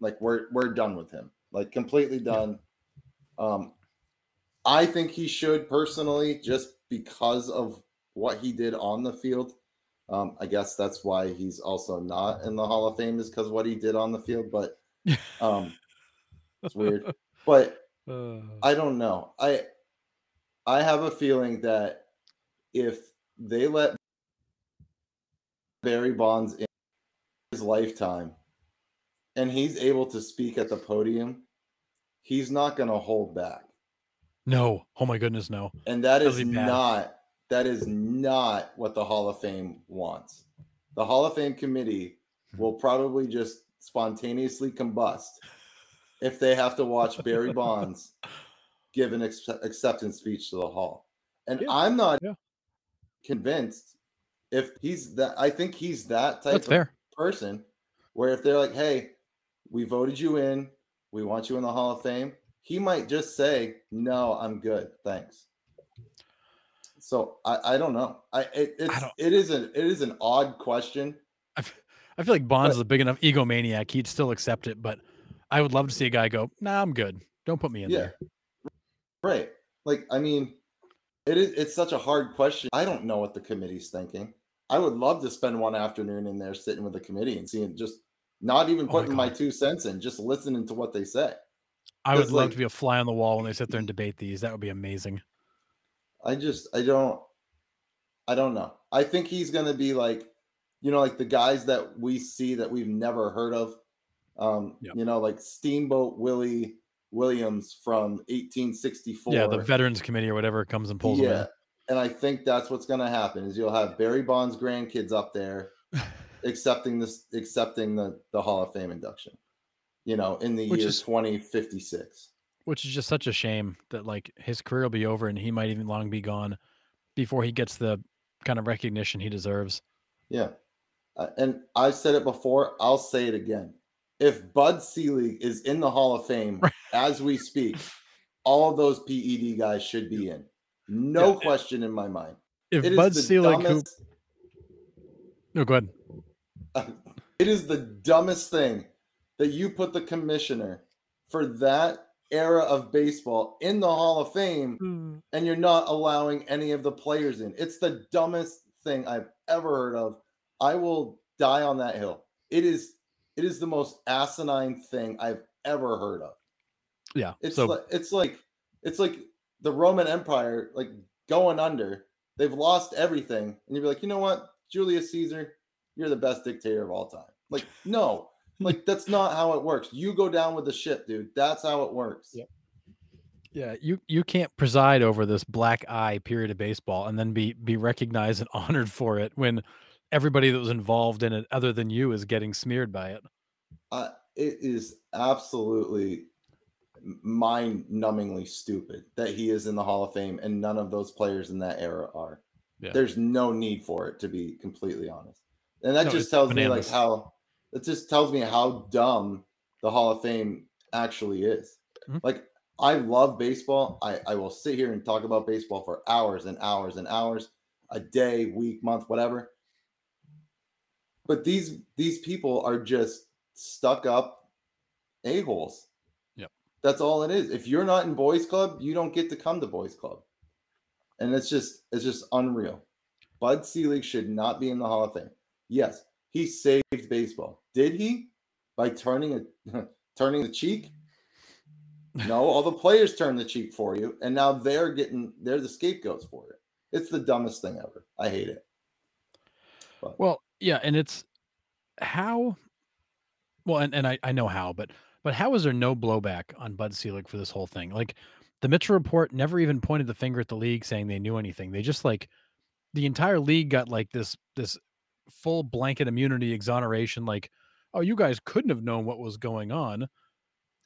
like we're we're done with him, like completely done. Yeah. Um, I think he should personally, just because of what he did on the field. Um, I guess that's why he's also not in the Hall of Fame is because what he did on the field. But *laughs* um, it's weird. But uh. I don't know. I I have a feeling that if they let Barry Bonds in his lifetime and he's able to speak at the podium, he's not going to hold back. No. Oh my goodness, no. And that is not that is not what the Hall of Fame wants. The Hall of Fame committee hmm. will probably just spontaneously combust if they have to watch Barry *laughs* Bonds give an ex- acceptance speech to the Hall. And yeah. I'm not yeah. convinced if he's that. I think he's that type That's of fair. person where if they're like, "Hey, we voted you in, we want you in the Hall of Fame," he might just say, "No, I'm good, thanks." So I, I don't know. I it, it's I it is an it is an odd question. I, I feel like Bonds but, is a big enough egomaniac. He'd still accept it, but I would love to see a guy go, "Nah, I'm good. Don't put me in yeah. there." Right. Like I mean, it is it's such a hard question. I don't know what the committee's thinking. I would love to spend one afternoon in there sitting with the committee and seeing just not even putting oh my, my, two cents in, just listening to what they say. I would love to be a fly on the wall when they sit there and debate these. That would be amazing. I just I don't I don't know. I think he's gonna be like, you know, like the guys that we see that we've never heard of. Um, yep. you know, like Steamboat Willie Williams from 1864. Yeah, the Veterans Committee or whatever comes and pulls yeah. And I think that's what's gonna happen is you'll have Barry Bonds grandkids up there *laughs* accepting this accepting the the Hall of Fame induction. You know, in the Which year is, 2056 which is just such a shame that like his career will be over and he might even long be gone before he gets the kind of recognition he deserves. Yeah. Uh, and I've said it before, I'll say it again. If Bud Selig is in the Hall of Fame *laughs* as we speak, all those PED guys should be in. No yeah. question in my mind. If it Bud Selig dumbest... No, go ahead. *laughs* it is the dumbest thing that you put the commissioner for that era of baseball in the Hall of Fame mm. and you're not allowing any of the players in. It's the dumbest thing I've ever heard of. I will die on that hill. It is it is the most asinine thing I've ever heard of. Yeah. It's so, like it's like it's like the Roman Empire like going under. They've lost everything and you'd be like, "You know what? Julius Caesar, you're the best dictator of all time." Like, no. Like that's not how it works. You go down with the ship, dude. That's how it works. Yeah. Yeah, you you can't preside over this black eye period of baseball and then be be recognized and *laughs* honored for it when everybody that was involved in it other than you is getting smeared by it. Uh, it is absolutely mind-numbingly stupid that he is in the Hall of Fame and none of those players in that era are. Yeah. There's no need for it to be completely honest. And that no, just tells bananas. me like how it just tells me how dumb the Hall of Fame actually is. Mm-hmm. Like I love baseball. I, I will sit here and talk about baseball for hours and hours and hours, a day, week, month, whatever. But these these people are just stuck up a-holes. Yep. That's all it is. If you're not in boys club, you don't get to come to boys club. And it's just it's just unreal. Bud Selig should not be in the Hall of Fame. Yes, he saved baseball. Did he? By turning a *laughs* turning the cheek? No, all the players turn the cheek for you, and now they're getting they're the scapegoats for it. It's the dumbest thing ever. I hate it. But. Well, yeah, and it's how well and, and I, I know how, but but how is there no blowback on Bud Selig for this whole thing? Like the Mitchell report never even pointed the finger at the league saying they knew anything. They just like the entire league got like this this full blanket immunity exoneration like oh you guys couldn't have known what was going on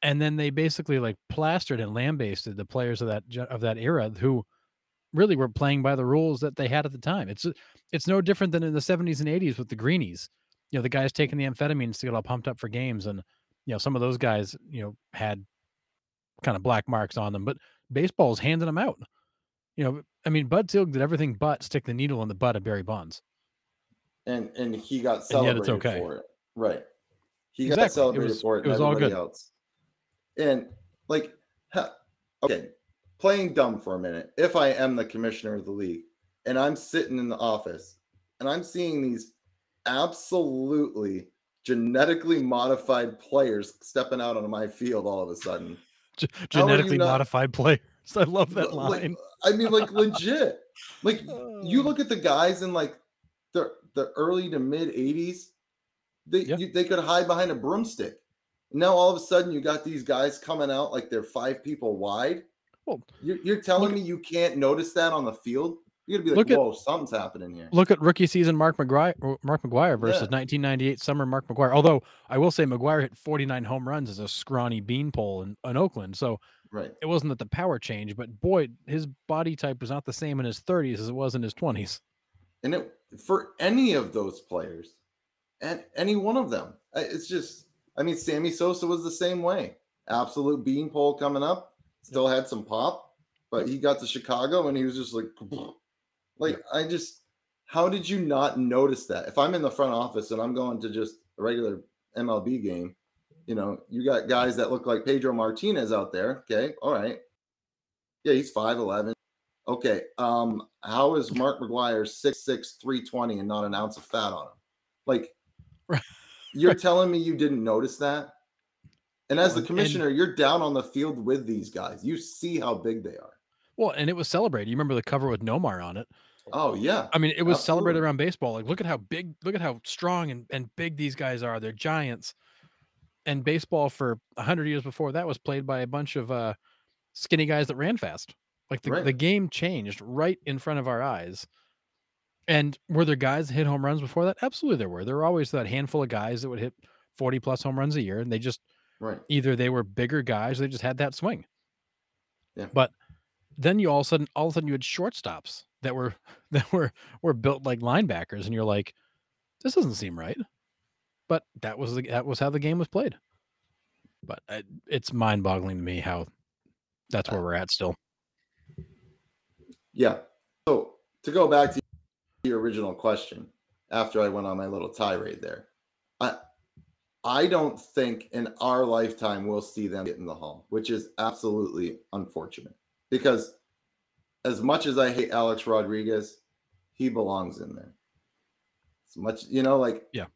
and then they basically like plastered and lambasted the players of that of that era who really were playing by the rules that they had at the time. It's it's no different than in the 70s and 80s with the greenies. You know, the guys taking the amphetamines to get all pumped up for games and you know, some of those guys, you know, had kind of black marks on them, but baseball's handing them out. You know, I mean, Bud Selig did everything but stick the needle in the butt of Barry Bonds. And and he got celebrated okay. for it. Right. He exactly. got celebrated it was, for it. It was all good. Else. And like, okay, playing dumb for a minute. If I am the commissioner of the league and I'm sitting in the office and I'm seeing these absolutely genetically modified players stepping out on my field all of a sudden. G- genetically not, modified players. *laughs* I love that line. Like, I mean, like *laughs* legit. Like you uh. look at the guys in like the the early to mid 80s, they yeah. you, they could hide behind a broomstick. Now all of a sudden you got these guys coming out like they're five people wide. Well, you're, you're telling look, me you can't notice that on the field? You're gonna be like, "Whoa, at, something's happening here." Look at rookie season Mark McGwire, Mark McGwire versus yeah. 1998 summer Mark McGwire. Although I will say McGwire hit 49 home runs as a scrawny beanpole in, in Oakland, so right. it wasn't that the power changed, but boy, his body type was not the same in his 30s as it was in his 20s. And it, for any of those players, and any one of them, it's just I mean, Sammy Sosa was the same way. Absolute beanpole coming up, still had some pop, but he got to Chicago and he was just like, *sniffs* like I just, how did you not notice that? If I'm in the front office and I'm going to just a regular MLB game, you know, you got guys that look like Pedro Martinez out there. Okay, all right, yeah, he's five eleven. Okay, um, how is Mark six three twenty and not an ounce of fat on him? Like. You're *laughs* telling me you didn't notice that? And as the commissioner, and, you're down on the field with these guys. You see how big they are. Well, and it was celebrated. You remember the cover with Nomar on it. Oh yeah. I mean, it was Absolutely. celebrated around baseball. Like, look at how big, look at how strong and, and big these guys are. They're giants. And baseball for hundred years before that was played by a bunch of uh, skinny guys that ran fast. Like the, right. the game changed right in front of our eyes. And were there guys that hit home runs before that? Absolutely, there were. There were always that handful of guys that would hit 40 plus home runs a year, and they just right. either they were bigger guys, they just had that swing. Yeah. But then you all of a sudden, all of a sudden, you had shortstops that were *laughs* that were were built like linebackers, and you're like, this doesn't seem right. But that was the, that was how the game was played. But it, it's mind boggling to me how that's uh, where we're at still. Yeah. So to go back to your original question after I went on my little tirade there. I I don't think in our lifetime we'll see them get in the hall, which is absolutely unfortunate because as much as I hate Alex Rodriguez, he belongs in there. As much, you know, like yeah,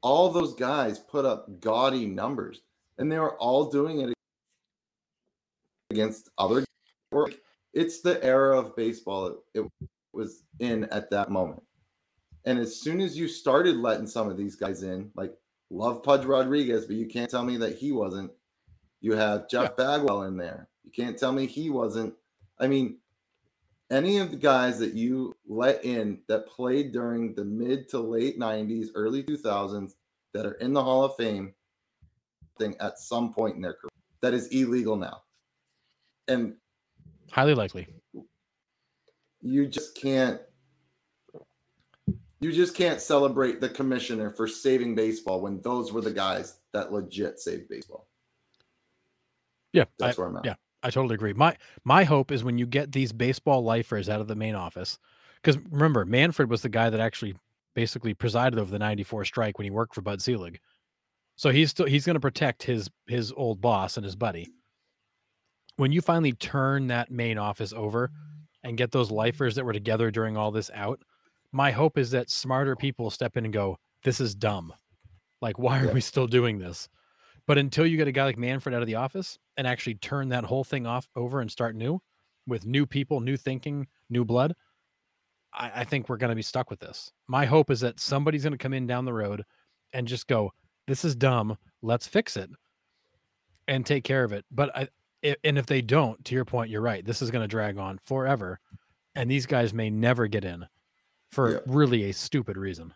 all those guys put up gaudy numbers and they were all doing it against other. It's the era of baseball. It, it was in at that moment. And as soon as you started letting some of these guys in, like love Pudge Rodriguez, but you can't tell me that he wasn't. You have Jeff yeah. Bagwell in there. You can't tell me he wasn't. I mean, any of the guys that you let in that played during the mid to late 90s, early 2000s that are in the Hall of Fame thing at some point in their career that is illegal now. And highly likely you just can't you just can't celebrate the commissioner for saving baseball when those were the guys that legit saved baseball. Yeah, that's I, where I'm at. Yeah, I totally agree. My my hope is when you get these baseball lifers out of the main office, because remember, Manfred was the guy that actually basically presided over the '94 strike when he worked for Bud Selig. So he's still he's going to protect his his old boss and his buddy. When you finally turn that main office over and get those lifers that were together during all this out, my hope is that smarter people step in and go, "This is dumb. Like, why are yeah. we still doing this?" But until you get a guy like Manfred out of the office and actually turn that whole thing off over and start new with new people, new thinking, new blood, I, I think we're going to be stuck with this. My hope is that somebody's going to come in down the road and just go, this is dumb. Let's fix it and take care of it. But I, and if they don't, to your point, you're right. This is going to drag on forever, and these guys may never get in for Yeah. really a stupid reason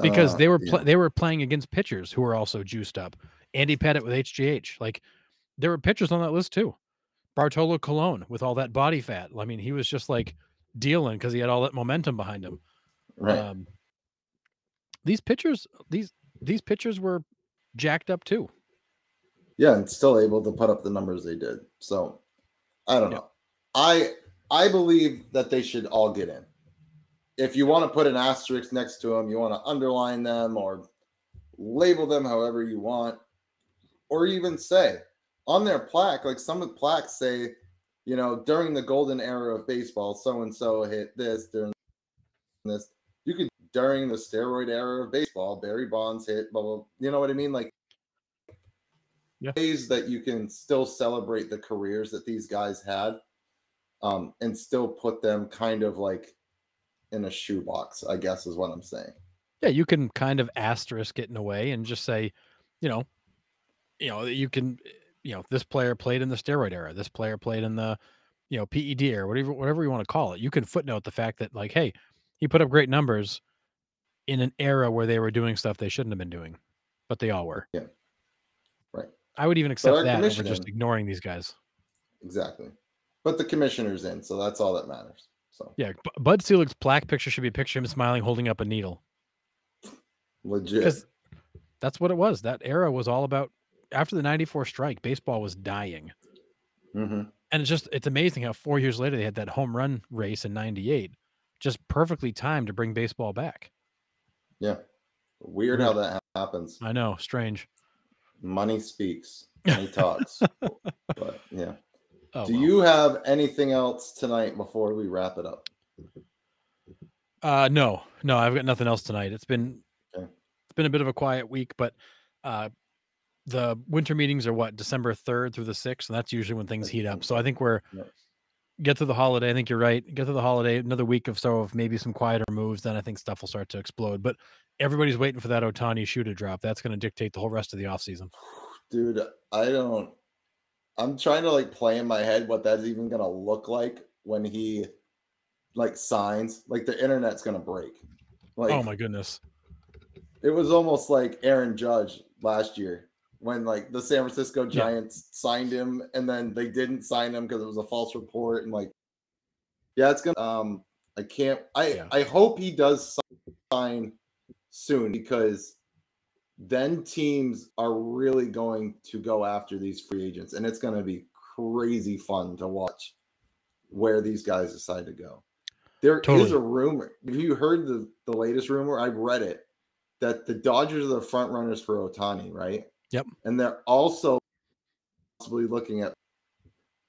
because Uh, they were yeah. they were playing against pitchers who were also juiced up. Andy Pettitte with HGH, like there were pitchers on that list too. Bartolo Colon with all that body fat. I mean, he was just like dealing because he had all that momentum behind him. right. Um, these pitchers, these these pitchers were jacked up too. Yeah, and still able to put up the numbers they did. So I don't Yeah. know. I I believe that they should all get in. If you want to put an asterisk next to them, you want to underline them or label them however you want, or even say on their plaque, like some of the plaques say, you know, during the golden era of baseball, so and so hit this during this. You could during the steroid era of baseball, Barry Bonds hit, blah blah. You know what I mean? Like Yeah. ways that you can still celebrate the careers that these guys had, um, and still put them kind of like in a shoebox. I guess is what I'm saying. Yeah, you can kind of asterisk it in a way and just say, you know, you know, you can, you know, this player played in the steroid era. This player played in the, you know, PED or whatever, whatever you want to call it. You can footnote the fact that, like, hey, he put up great numbers in an era where they were doing stuff they shouldn't have been doing, but they all were. Yeah. I would even accept that over just ignoring these guys. Exactly. But the commissioner's in, so that's all that matters. So Yeah, Bud Selig's plaque picture should be a picture of him smiling, holding up a needle. legit. because that's what it was. That era was all about after the 94 strike, baseball was dying. hmm And it's just it's amazing how 4 years later they had that home run race in 98 just perfectly timed to bring baseball back. Yeah. Weird how that happens. I know, strange. Money speaks. Money *laughs* talks. but yeah. Oh, Do well. you have anything else tonight before we wrap it up? Uh no. No, I've got nothing else tonight. It's been Okay. it's been a bit of a quiet week, but uh the winter meetings are what December 3rd through the 6th, and that's usually when things heat up. So I think we're Yep. Get through the holiday. I think you're right. Get through the holiday, another week of so of maybe some quieter moves, then I think stuff will start to explode. But everybody's waiting for that Ohtani shoe to drop. That's going to dictate the whole rest of the offseason. *sighs* Dude, I don't I'm trying to like play in my head what that's even gonna look like when he like signs. Like the internet's gonna break. Oh like oh my goodness. it was almost like Aaron Judge last year when like the San Francisco Yeah. Giants signed him and then they didn't sign him because it was a false report and like yeah it's gonna um I can't I Yeah. I hope he does sign soon because then teams are really going to go after these free agents and it's to be crazy fun to watch where these guys decide to go. There is Totally. a rumor. Have you heard the, the latest rumor? I've read it that the Dodgers are the front runners for Ohtani, right? Yep. And they're also possibly looking at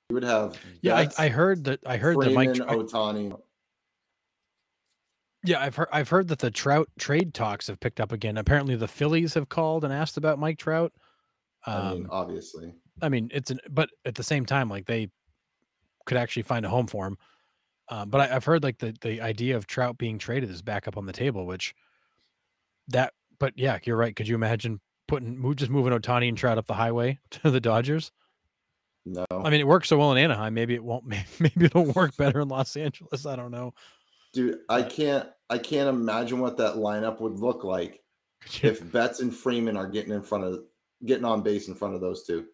you would have Yeah, I, Betts, I heard that. I heard that Mike. Freeman, Ohtani. yeah, I've heard. I've heard that the Trout trade talks have picked up again. Apparently, the Phillies have called and asked about Mike Trout. Um, I mean, obviously. I mean, it's an but at the same time, like they could actually find a home for him. Um, but I, I've heard like the the idea of Trout being traded is back up on the table, which that. But yeah, you're right. Could you imagine putting move just moving Ohtani and Trout up the highway *laughs* to the Dodgers? No. I mean, it works so well in Anaheim. Maybe it won't. *laughs* Maybe it'll work better in Los Angeles. I don't know. Dude, I can't I can't imagine what that lineup would look like if Betts and Freeman are getting in front of getting on base in front of those two.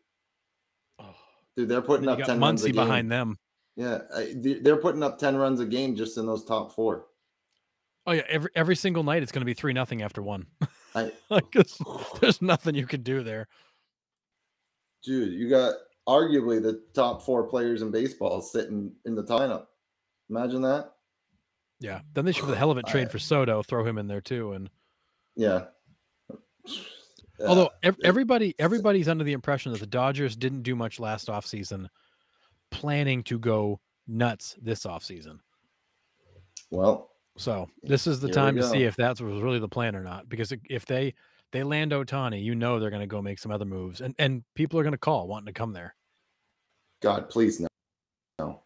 Oh, Dude, they're putting up 10 runs behind them. Yeah, I, they- they're putting up 10 runs a game just in those top 4. Oh yeah, every every single night it's going to be three nothing after one. *laughs* I like 'cause there's nothing you can do there. dude, you got arguably the top 4 players in baseball sitting in the lineup. Imagine that. Yeah. Then they should, for the hell of it, *sighs* trade for Soto, throw him in there too. And Yeah. *sighs* although *sighs* ev- everybody everybody's under the impression that the Dodgers didn't do much last offseason, planning to go nuts this offseason. well, So this is the Here time to see if that was really the plan or not. Because if they they land Ohtani, you know they're going to go make some other moves, and and people are going to call wanting to come there. God, please no. No.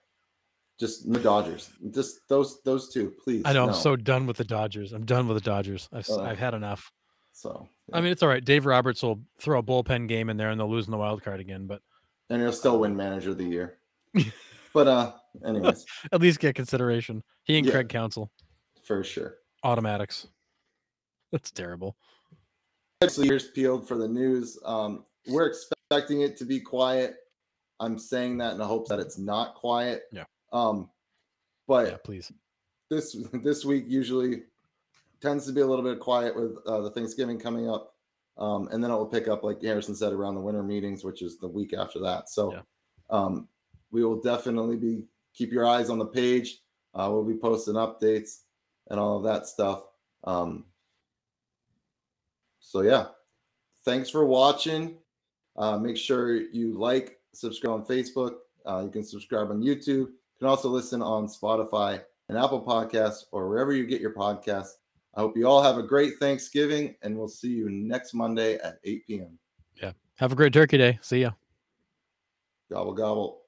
Just the Dodgers. Just those those two, please. I know no. I'm so done with the Dodgers. I'm done with the Dodgers. I've Uh, I've had enough. so. I mean, it's all right. Dave Roberts will throw a bullpen game in there and they'll lose in the wild card again, but and he'll still win Manager of the Year. *laughs* but uh, anyways, *laughs* at least get consideration. He and Yeah. Craig Counsell for sure. automatics. That's terrible. Year's peeled for the news. Um, we're expecting it to be quiet. I'm saying that in the hopes that it's not quiet. Yeah. Um, but Yeah, please. this *laughs* this week usually tends to be a little bit quiet with uh, the Thanksgiving coming up, um, and then it will pick up, like Harrison said, around the winter meetings, which is the week after that. So, Yeah. um, we will definitely be keep your eyes on the page. Uh, we'll be posting updates and all of that stuff. Um, so yeah, thanks for watching. Uh, make sure you like, subscribe on Facebook. Uh, you can subscribe on YouTube. You can also listen on Spotify and Apple Podcasts or wherever you get your podcasts. I hope you all have a great Thanksgiving, and we'll see you next Monday at 8 p.m. Yeah. Have a great turkey day. See ya. Gobble, gobble.